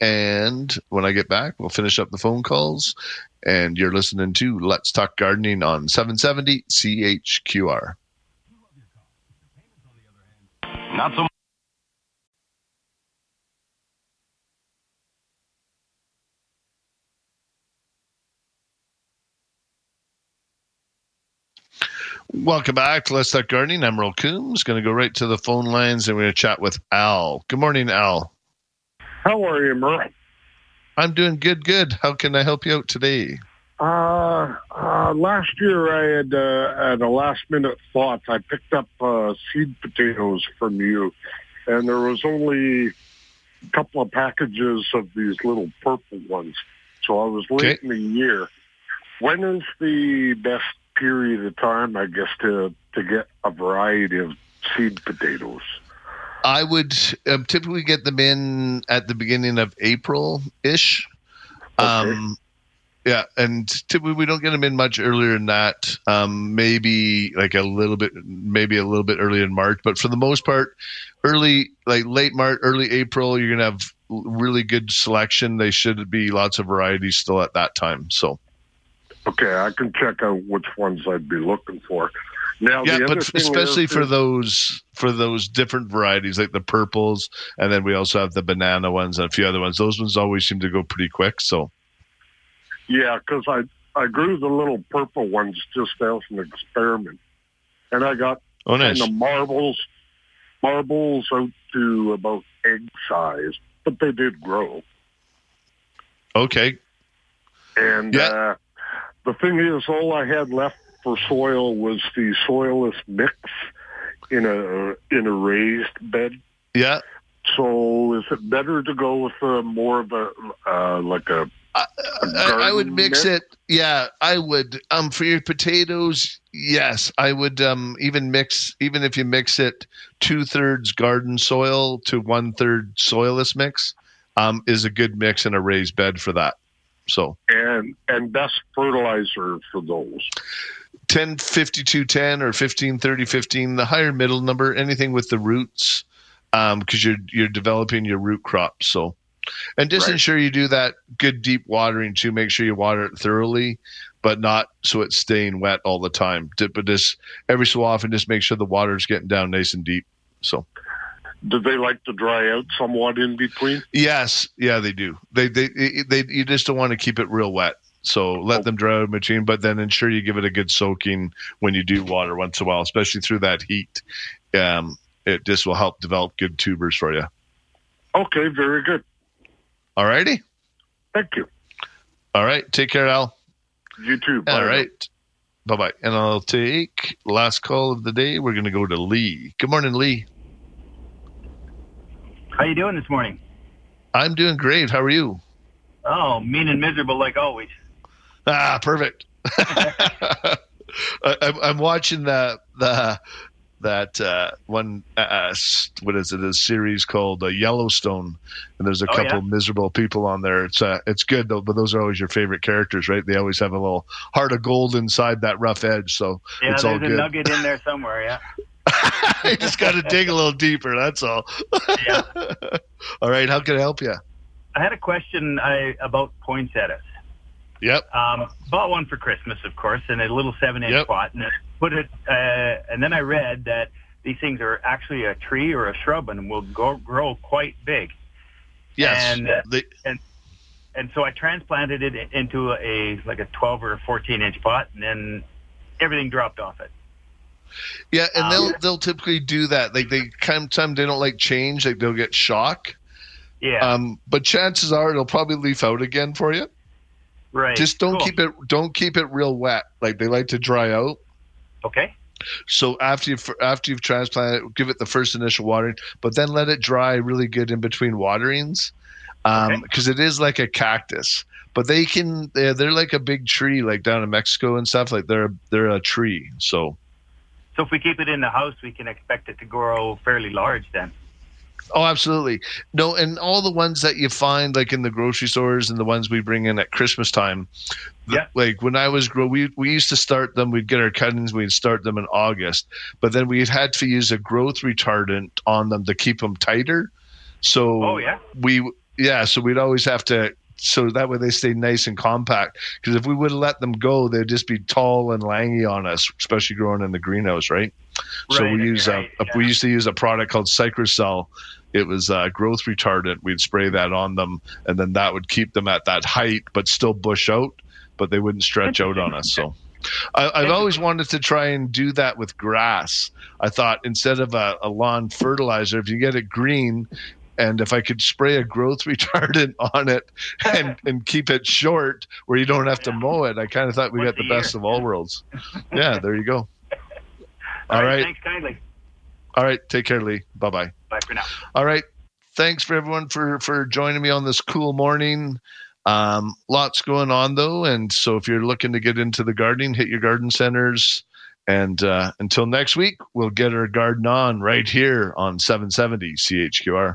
Speaker 7: And when I get back, we'll finish up the phone calls. And you're listening to Let's Talk Gardening on 770 CHQR.
Speaker 17: Not so
Speaker 7: Welcome back to Let's Talk Gardening. I'm Merle Coombs. Going to go right to the phone lines and we're going to chat with Al. Good morning, Al.
Speaker 18: How are you, Merle?
Speaker 7: I'm doing good, good. How can I help you out today?
Speaker 18: Uh, uh, last year I had, uh, at a last minute thought, I picked up uh, seed potatoes from you, and there was only a couple of packages of these little purple ones. So I was late
Speaker 7: Okay.
Speaker 18: in the year. When is the best period of time, I guess, to to get a variety of seed potatoes?
Speaker 7: I would um, typically get them in at the beginning of April ish. Um, yeah, and typically we don't get them in much earlier than that. Um, maybe like a little bit, maybe a little bit earlier in March, but for the most part, early like late March, early April, you're gonna have really good selection. They should be lots of varieties still at that time. So
Speaker 18: Okay, I can check out which ones I'd be looking for. Now,
Speaker 7: yeah,
Speaker 18: the other
Speaker 7: but especially
Speaker 18: is,
Speaker 7: for those for those different varieties like the purples, and then we also have the banana ones and a few other ones. Those ones always seem to go pretty quick. So
Speaker 18: Yeah, because I I grew the little purple ones just as an experiment, and I got
Speaker 7: Oh, nice.
Speaker 18: kind of marbles marbles out to about egg size, but they did grow.
Speaker 7: okay,
Speaker 18: And uh, the thing is, all I had left for soil was the soilless mix in a in a raised bed.
Speaker 7: yeah.
Speaker 18: So is it better to go with uh, more of a uh, like a
Speaker 7: I, I would mix
Speaker 18: mix?
Speaker 7: it. Yeah, I would. Um, for your potatoes, yes, I would. Um, even mix, even if you mix it two thirds garden soil to one third soilless mix, um, is a good mix in a raised bed for that. So
Speaker 18: and and best fertilizer for those?
Speaker 7: 10 52 10 or 15 30 15 the higher middle number anything with the roots um because you're you're developing your root crop so and just
Speaker 18: Right.
Speaker 7: ensure you do that good deep watering too make sure you water it thoroughly but not so it's staying wet all the time but just every so often just make sure the water's getting down nice and deep so
Speaker 18: Do they like to dry out somewhat in between?
Speaker 7: Yes, yeah, they do. They they they you just don't want to keep it real wet. So let them dry out in between, but then ensure you give it a good soaking when you do water once in a while, especially through that heat. Um, it just will help develop good tubers for you.
Speaker 18: Okay, very good.
Speaker 7: All righty.
Speaker 18: Thank you.
Speaker 7: All right. Take care, Al.
Speaker 18: You too. Bye
Speaker 7: All right. Bye bye. And I'll take last call of the day. We're going to go to Lee. Good morning, Lee.
Speaker 19: How you doing this morning?
Speaker 7: I'm doing great. How are you?
Speaker 19: Oh, mean and miserable like always.
Speaker 7: Ah, perfect. *laughs* I, I'm- I'm watching the the that uh, one uh, uh what is it a series called uh, Yellowstone and there's a oh, couple yeah. miserable people on there it's uh, it's good though but those are always your favorite characters right they always have a little heart of gold inside that rough edge so
Speaker 19: yeah
Speaker 7: it's
Speaker 19: there's
Speaker 7: all good.
Speaker 19: a nugget in there somewhere yeah *laughs* *laughs*
Speaker 7: you just got to dig a little deeper that's all yeah *laughs* all right how can I help you
Speaker 19: I had a question I, about poinsettias
Speaker 7: Yep.
Speaker 19: Um, bought one for Christmas, of course, in a little seven-inch yep. pot, and put it. Uh, and then I read that these things are actually a tree or a shrub and will go, grow quite big.
Speaker 7: Yes.
Speaker 19: And, uh, and and so I transplanted it into a like a 12 or a 14 inch pot, and then everything dropped off it.
Speaker 7: Yeah, and um, they'll they'll typically do that. Like they sometimes they don't like change. Like they'll get shock.
Speaker 19: Yeah.
Speaker 7: Um, but chances are it'll probably leaf out again for you.
Speaker 19: Right.
Speaker 7: Just don't
Speaker 19: cool.
Speaker 7: keep it don't keep it real wet. Like they like to dry out.
Speaker 19: Okay.
Speaker 7: So after you've after you've transplanted give it the first initial watering, but then let it dry really good in between waterings, because um, okay. it is like a cactus. But they can they're, they're like a big tree, like down in Mexico and stuff. Like they're they're a tree. So.
Speaker 19: So if we keep it in the house, we can expect it to grow fairly large then.
Speaker 7: Oh, absolutely. No, and all the ones that you find like in the grocery stores and the ones we bring in at Christmas time.
Speaker 19: Yeah.
Speaker 7: Like when I was grow, we we used to start them. We'd get our cuttings. We'd start them in August, but then we had to use a growth retardant on them to keep them tighter. So
Speaker 19: oh yeah,
Speaker 7: we yeah. So we'd always have to so that way they stay nice and compact. Because if we would have let them go, they'd just be tall and langy on us, especially growing in the greenhouse, right?
Speaker 19: right
Speaker 7: so we use
Speaker 19: right,
Speaker 7: a, yeah. we used to use a product called Cycocel. It was a growth retardant. We'd spray that on them, and then that would keep them at that height, but still bush out, but they wouldn't stretch out on us. So. I, have always wanted to try and do that with grass. I thought instead of a, a, lawn fertilizer, if you get it green, and if I could spray a growth *laughs* retardant on it and, *laughs* and keep it short where you don't have to mow it, I kind of thought we got the best of all worlds. *laughs* Yeah, there you go.
Speaker 19: all, all right, right. Thanks kindly.
Speaker 7: All right. Take care, Lee. Bye bye.
Speaker 19: Bye for now.
Speaker 7: All right. Thanks for everyone for for joining me on this cool morning. Um, lots going on though, and so if you're looking to get into the gardening, hit your garden centers. And uh, until next week, we'll get our garden on right here on 770 CHQR.